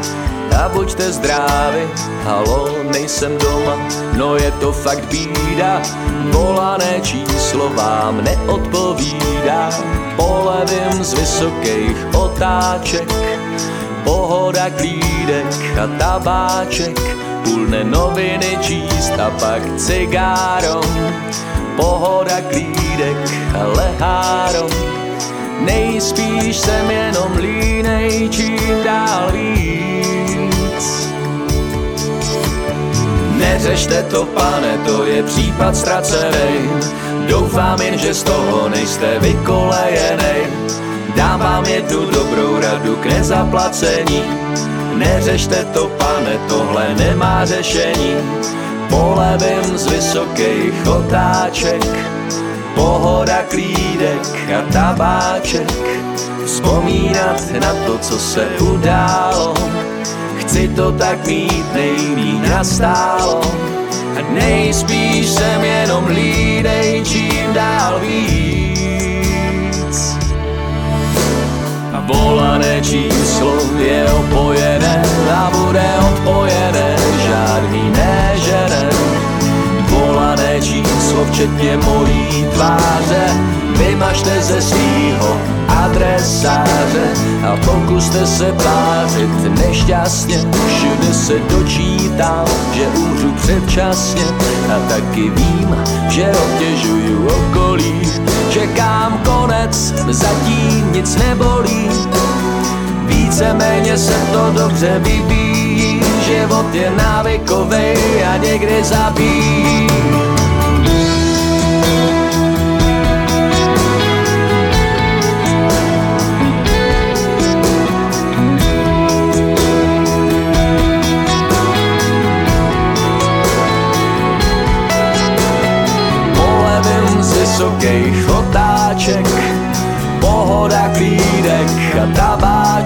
a buďte zdraví. Halo, nejsem doma, no je to fakt bída. Volané číslo vám neodpovídá. Polevím z vysokých otáček, pohoda klídek a tabáček. Půlne noviny číst a pak cigárom pohoda, klídek a leháro. Nejspíš jsem jenom línej, čím dál víc. Neřešte to, pane, to je případ ztracený. Doufám jen, že z toho nejste vykolejenej. Dám vám jednu dobrou radu k nezaplacení. Neřešte to, pane, tohle nemá řešení. Polevím z vysokých otáček, pohoda, klídek a tabáček. Vzpomínat na to, co se událo, chci to tak mít nejmí nastálo. A nejspíš jsem jenom lídej, čím dál víc. A volané číslo je opojené a bude odpojené, žádný nežene. Číslo včetně mojí tváře, vymažte ze svýho adresáře a pokuste se tvářit nešťastně. Všude se dočítám, že umřu předčasně a taky vím, že obtěžuju okolí. Čekám konec, zatím nic nebolí. Víceméně se to dobře vyvíjí, život je návykovej a někdy zabíjí.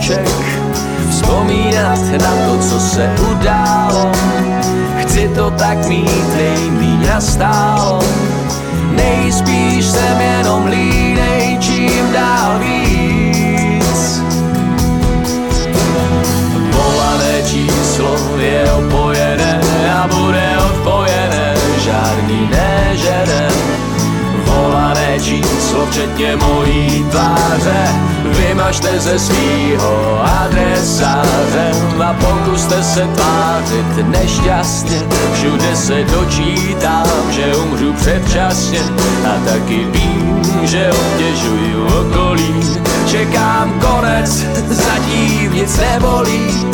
Tabáček. Vzpomínat na to, co se událo, chci to tak mít nejmíň nastálo. Nejspíš jsem jenom línej, čím dál víc. Volané číslo je opojené a bude číslo včetně mojí tváře, vymažte ze svýho adresáře a pokuste se tvářit nešťastně. Všude se dočítám, že umřu předčasně a taky vím, že obtěžuju okolí. Čekám konec, zatím nic nebolí.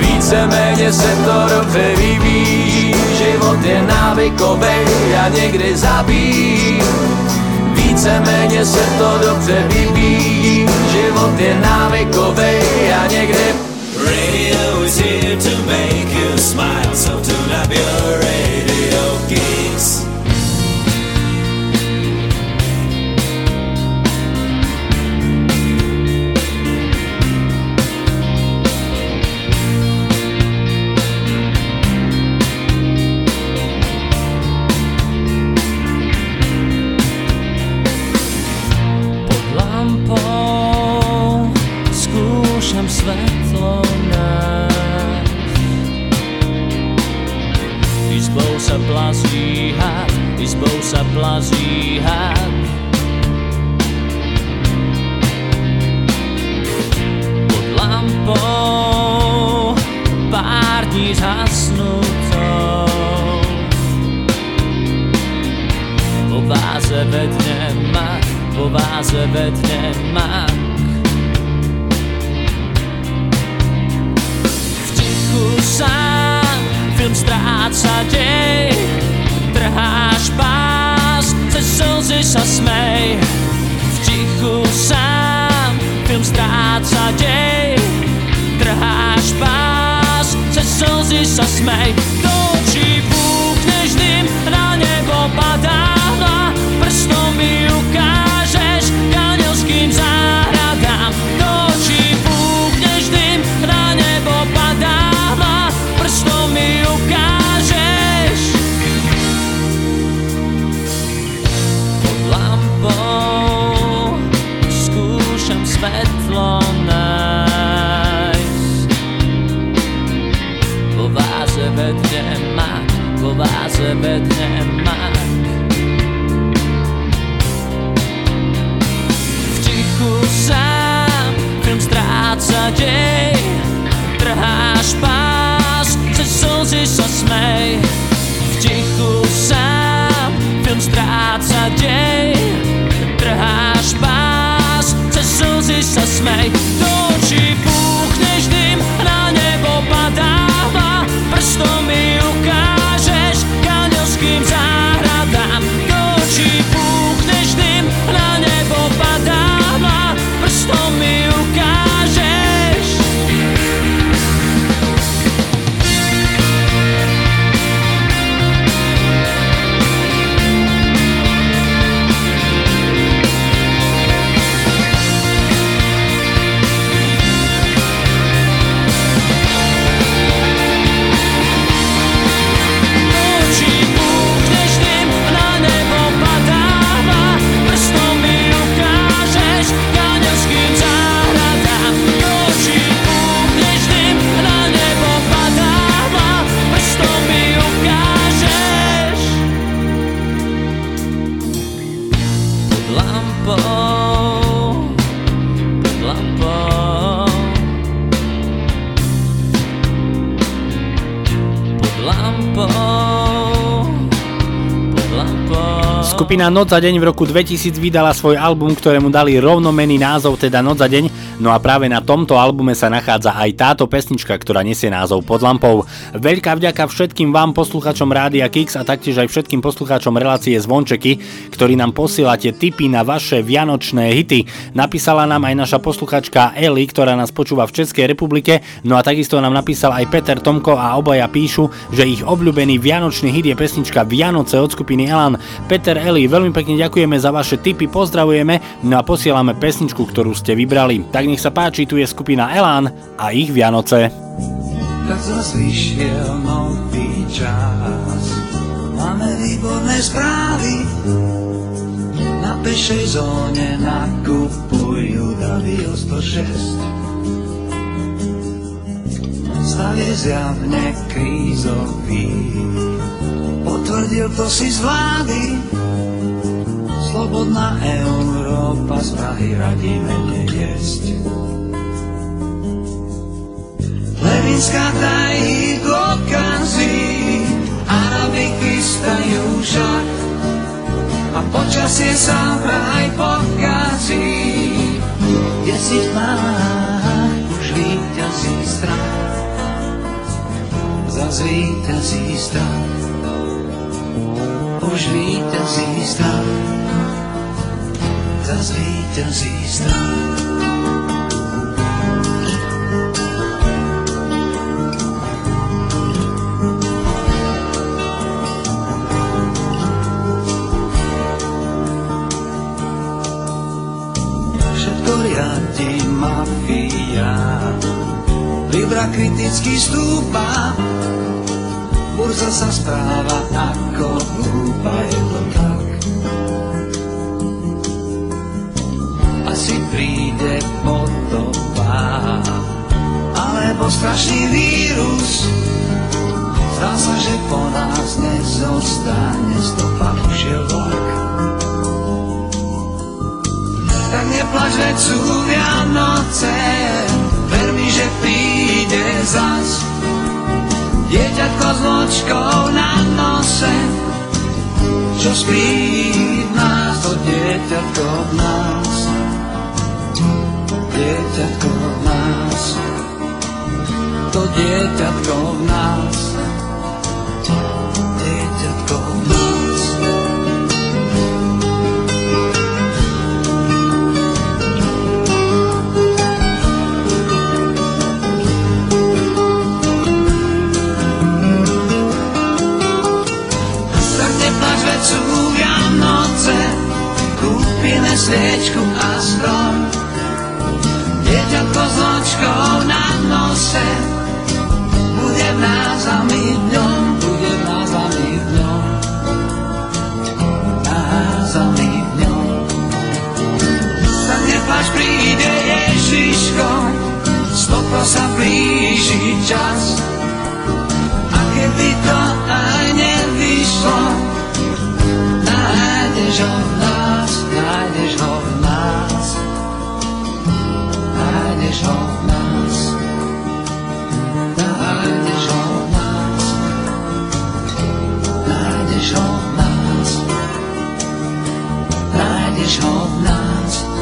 Víceméně se to dobře vyvíjí, život je návykovej a někdy zabíjí. Víceméně se to dobře vyvíjí, život je návykovej a někdy Radio is here to make you smile, so tune up your radio Skupina Noc za deň v roku 2000 vydala svoj album, ktorému dali rovnomený názov, teda Noc za deň, no a práve na tomto albume sa nachádza aj táto pesnička, ktorá nesie názov Pod lampou. Veľká vďaka všetkým vám poslucháčom Rádia Kix a taktiež aj všetkým poslucháčom relácie Zvončeky, ktorí nám posielate tipy na vaše vianočné hity. Napísala nám aj naša posluchačka Eli, ktorá nás počúva v Českej republike, no a takisto nám napísal aj Peter Tomko a obaja píšu, že ich obľúbený vianočný hit je pesnička Vianoce od skupiny Elan. Peter Eli, veľmi pekne ďakujeme za vaše tipy, pozdravujeme, no a posielame pesničku, ktorú ste vybrali. Tak nech sa páči, tu je skupina Elan a ich Vianoce. Tak zas vyšiel nový čas. Máme výborné správy. Na pešej zóne nakupujú davy o 106 Stav je zjavne krízový. Potvrdil to si z vlády Slobodná Európa z Prahy radí menej jesť Levinská tají dôkazy, Araby chystajú šach a počasie sa vraj pokazí. Desiť tmách už víťazí strach, zas víťazí strach, už víťazí strach, víťazí strach. všetko riadi mafia. Libra kriticky stúpa, burza sa správa ako hlúpa, je Asi príde potopa, alebo strašný vírus. Zdá sa, že po nás nezostane stopa, už je vlak. tak neplač, veď sú Vianoce, ver mi, že príde zas. Dieťatko s ločkou na nose, čo spí nás, to dieťatko v nás. Dieťatko v nás, to dieťatko v nás. Dieťatko v nás. tak neplač, veď sú Vianoce, kúpime sviečku a strom. Ločkou na nose, bude v nás a my dňom, bude v nás a my dňom. Nás a my dňom. Tak neplač, príde Ježiško, stopro sa blíži čas. A keby to aj nevyšlo, nájdeš ho Nájdeš ho v nás. Nájdeš ho v nás. Nájdeš ho v nás. Nájdeš ho v nás.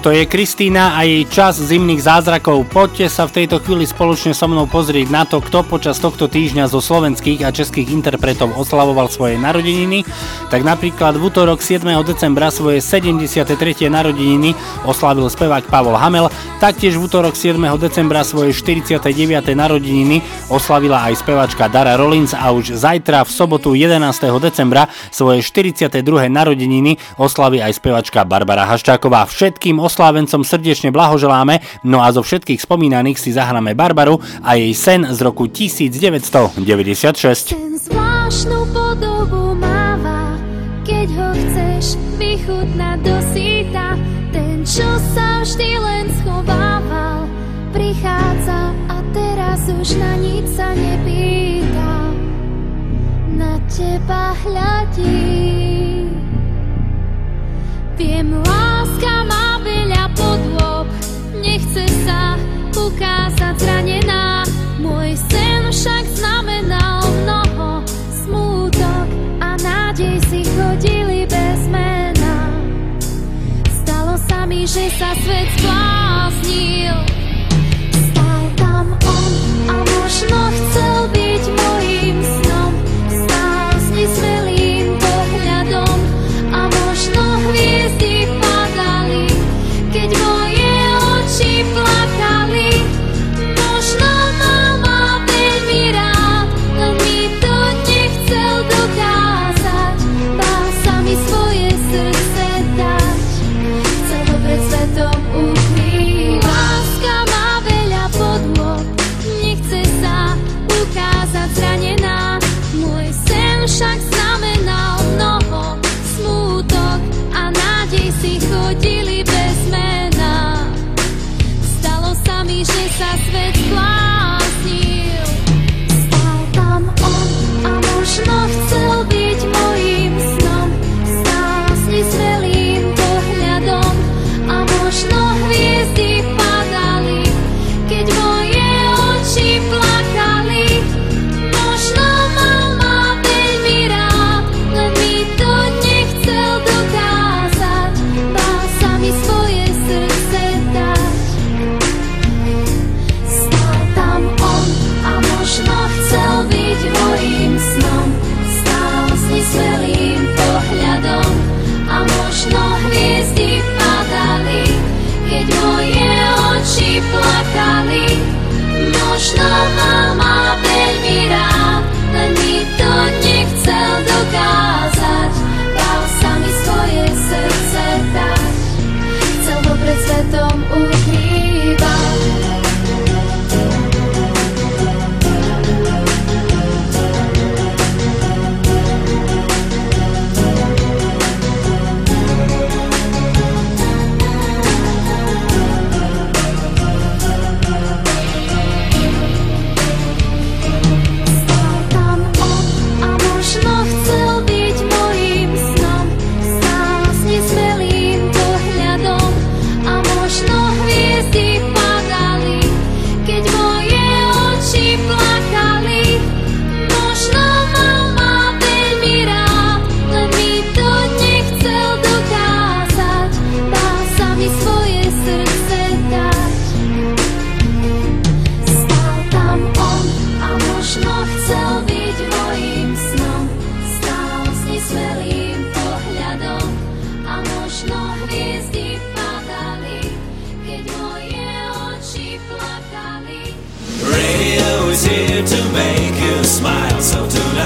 Toto je Kristína a jej čas zimných zázrakov. Poďte sa v tejto chvíli spoločne so mnou pozrieť na to, kto počas tohto týždňa zo slovenských a českých interpretov oslavoval svoje narodeniny tak napríklad v útorok 7. decembra svoje 73. narodeniny oslavil spevák Pavol Hamel, taktiež v útorok 7. decembra svoje 49. narodeniny oslavila aj speváčka Dara Rollins a už zajtra v sobotu 11. decembra svoje 42. narodeniny oslaví aj spevačka Barbara Haščáková. Všetkým oslávencom srdečne blahoželáme, no a zo všetkých spomínaných si zahráme Barbaru a jej sen z roku 1996. Ten zvláštnu podobu má keď ho chceš vychutnať do síta. Ten, čo sa vždy len schovával, prichádza a teraz už na nič sa nepýta. Na teba hľadí. Viem, láska má veľa podôb, nechce sa ukázať zranená. Môj sen však znamená, že sa svet zbláznil.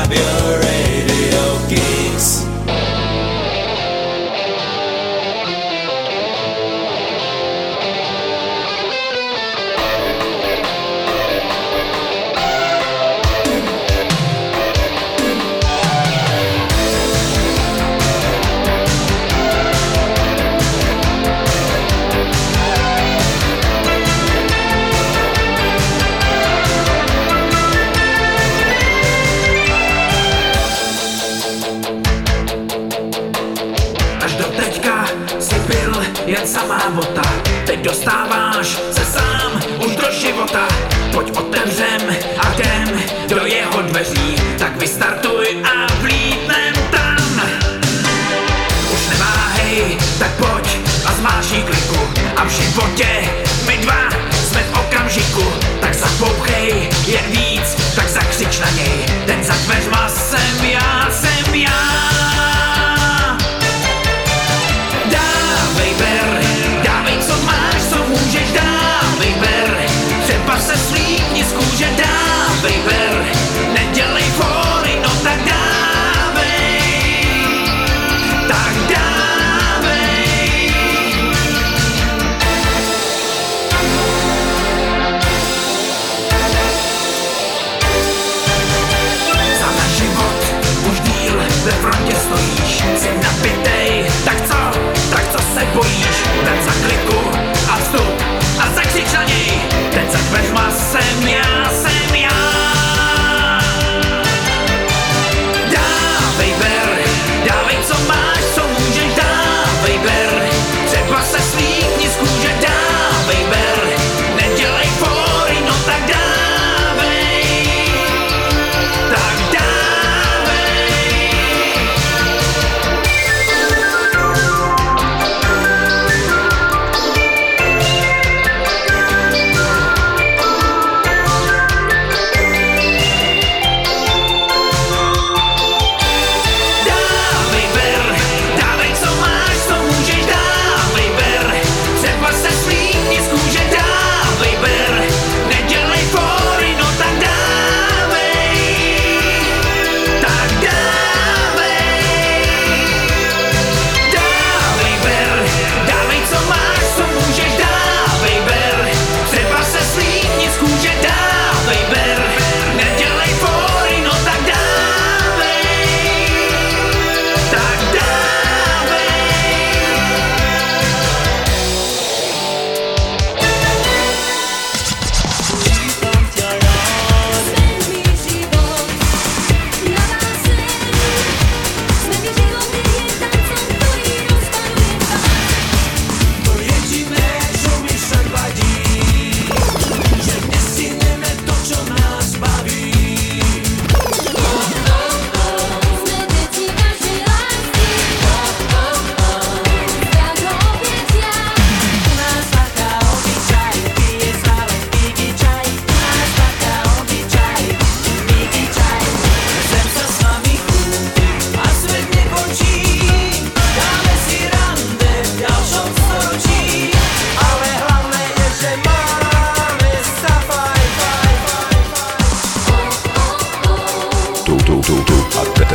Fabulous.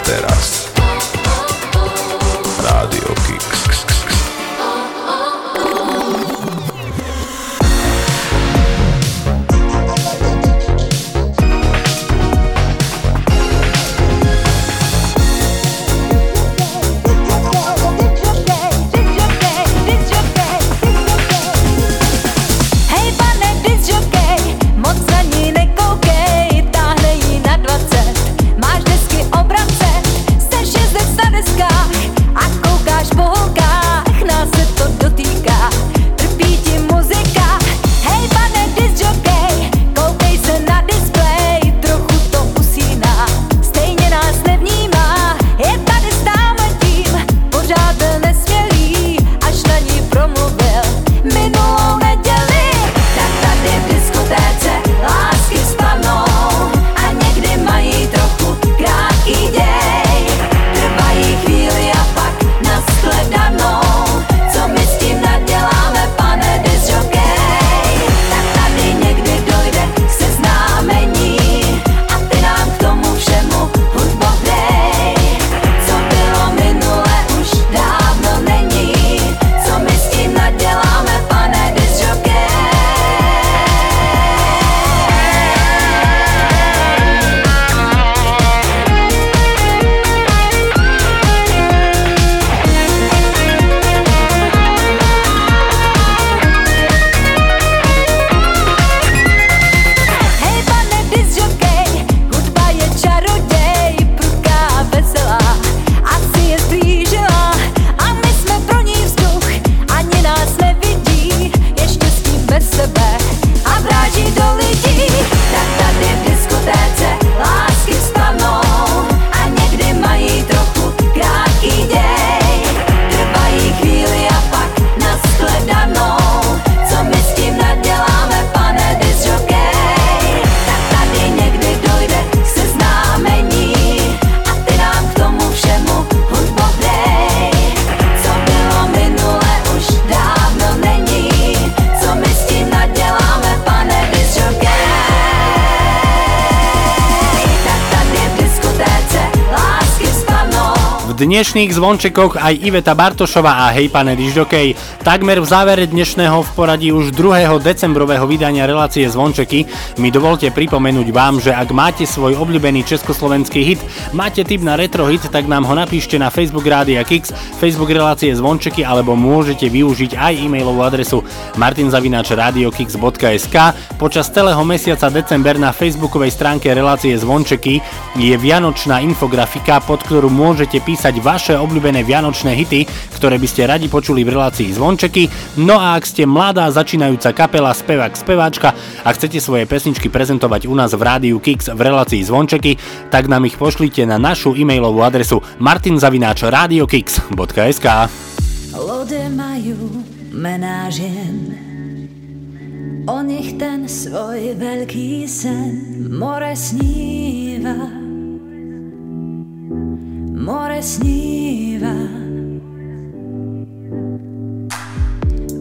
Teraz. Dnešných zvončekoch aj Iveta Bartošová a hej pane Diždokej. Takmer v závere dnešného v poradí už 2. decembrového vydania relácie Zvončeky mi dovolte pripomenúť vám, že ak máte svoj obľúbený československý hit, máte tip na retro hit, tak nám ho napíšte na Facebook Rádia Kix, Facebook relácie Zvončeky alebo môžete využiť aj e-mailovú adresu martinzavinačradiokix.sk. Počas celého mesiaca december na facebookovej stránke relácie Zvončeky je vianočná infografika, pod ktorú môžete písať vaše obľúbené vianočné hity, ktoré by ste radi počuli v relácii Zvončeky. No a ak ste mladá začínajúca kapela, spevák, speváčka a chcete svoje pesničky prezentovať u nás v rádiu Kix v relácii Zvončeky, tak nám ich pošlite na našu e-mailovú adresu martinzavináčradiokix.sk Lode majú mená žien. O nich ten svoj veľký sen More sníva More sníva.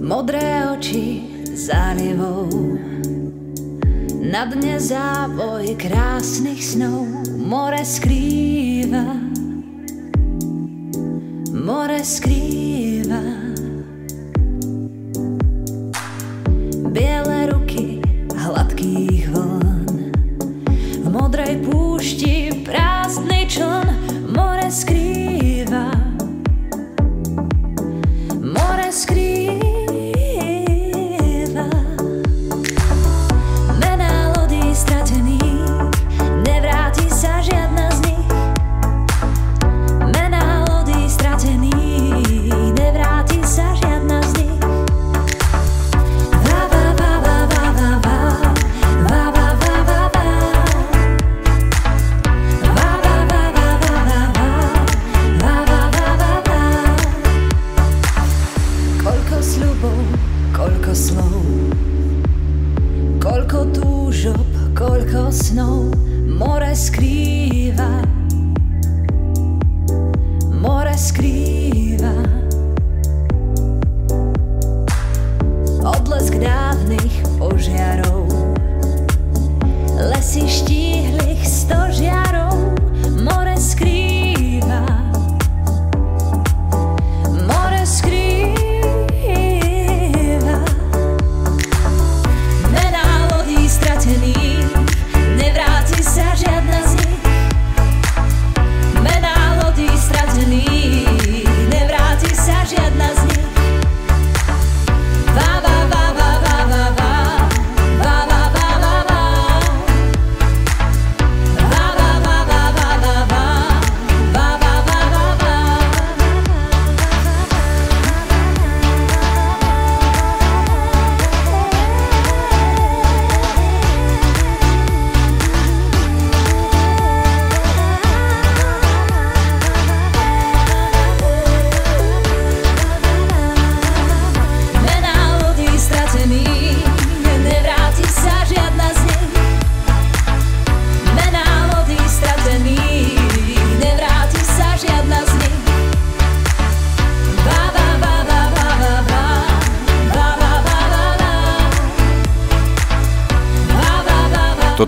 Modré oči zálivou Na dne závoj krásnych snov More skrýva. More skrýva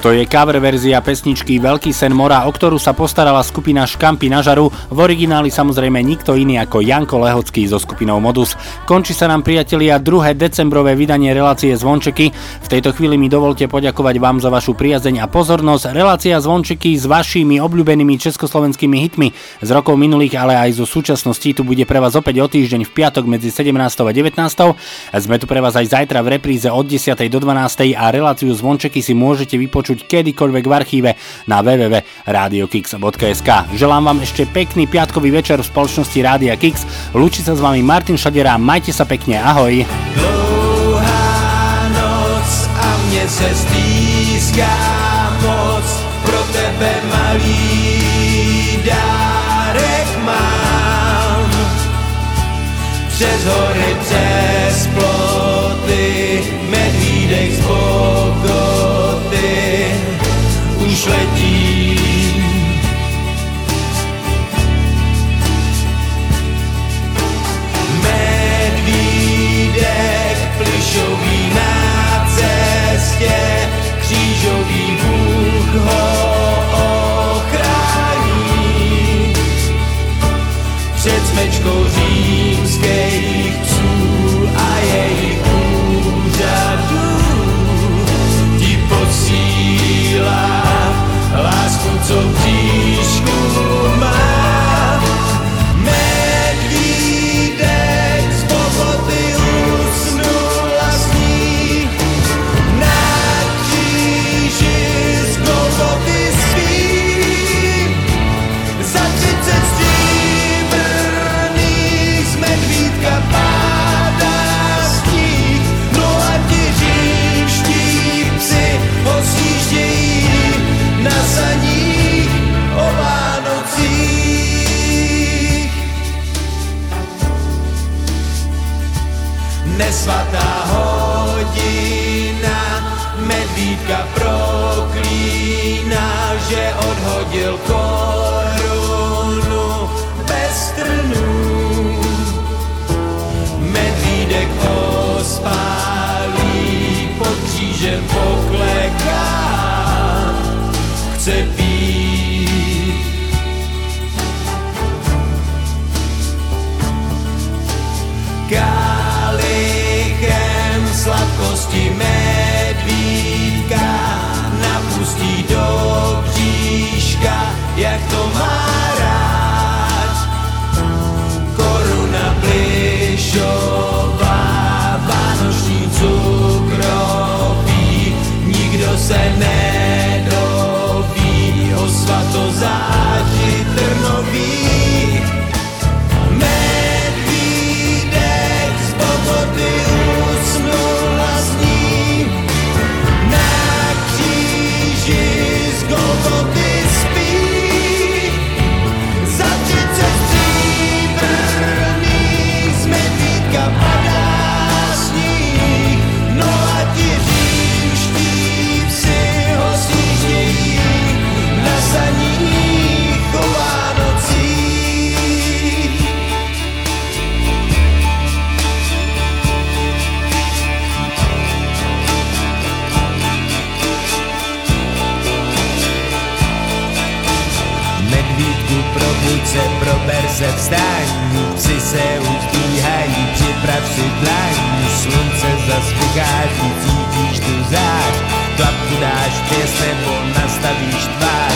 Toto je cover verzia pesničky Veľký sen mora, o ktorú sa postarala skupina Škampy na žaru, v origináli samozrejme nikto iný ako Janko Lehocký so skupinou Modus. Končí sa nám priatelia 2. decembrové vydanie relácie Zvončeky. V tejto chvíli mi dovolte poďakovať vám za vašu priazeň a pozornosť. Relácia Zvončeky s vašimi obľúbenými československými hitmi z rokov minulých, ale aj zo súčasnosti tu bude pre vás opäť o týždeň v piatok medzi 17. a 19. Sme tu pre vás aj zajtra v repríze od 10. do 12. a reláciu Zvončeky si môžete vypočuť kedykoľvek v archíve na www.radiokix.sk. Želám vám ešte pekný piatkový večer v spoločnosti Rádia Kix. Lúči sa s vami Martin Šadera, majte sa pekne, ahoj. Se stýská moc pro tebe malý dárek mám. Přes hory, přes před smečkou římských psů a jejich hodil korunu bez trnů. Medvídek ospálý pod křížem pokleká. Chce jak to má. przedstawił Przysełów Michalicie prawszy plani Słońce zaspychać i widzisz tu zaś Klapku daś piesnę, bo nastawisz twarz.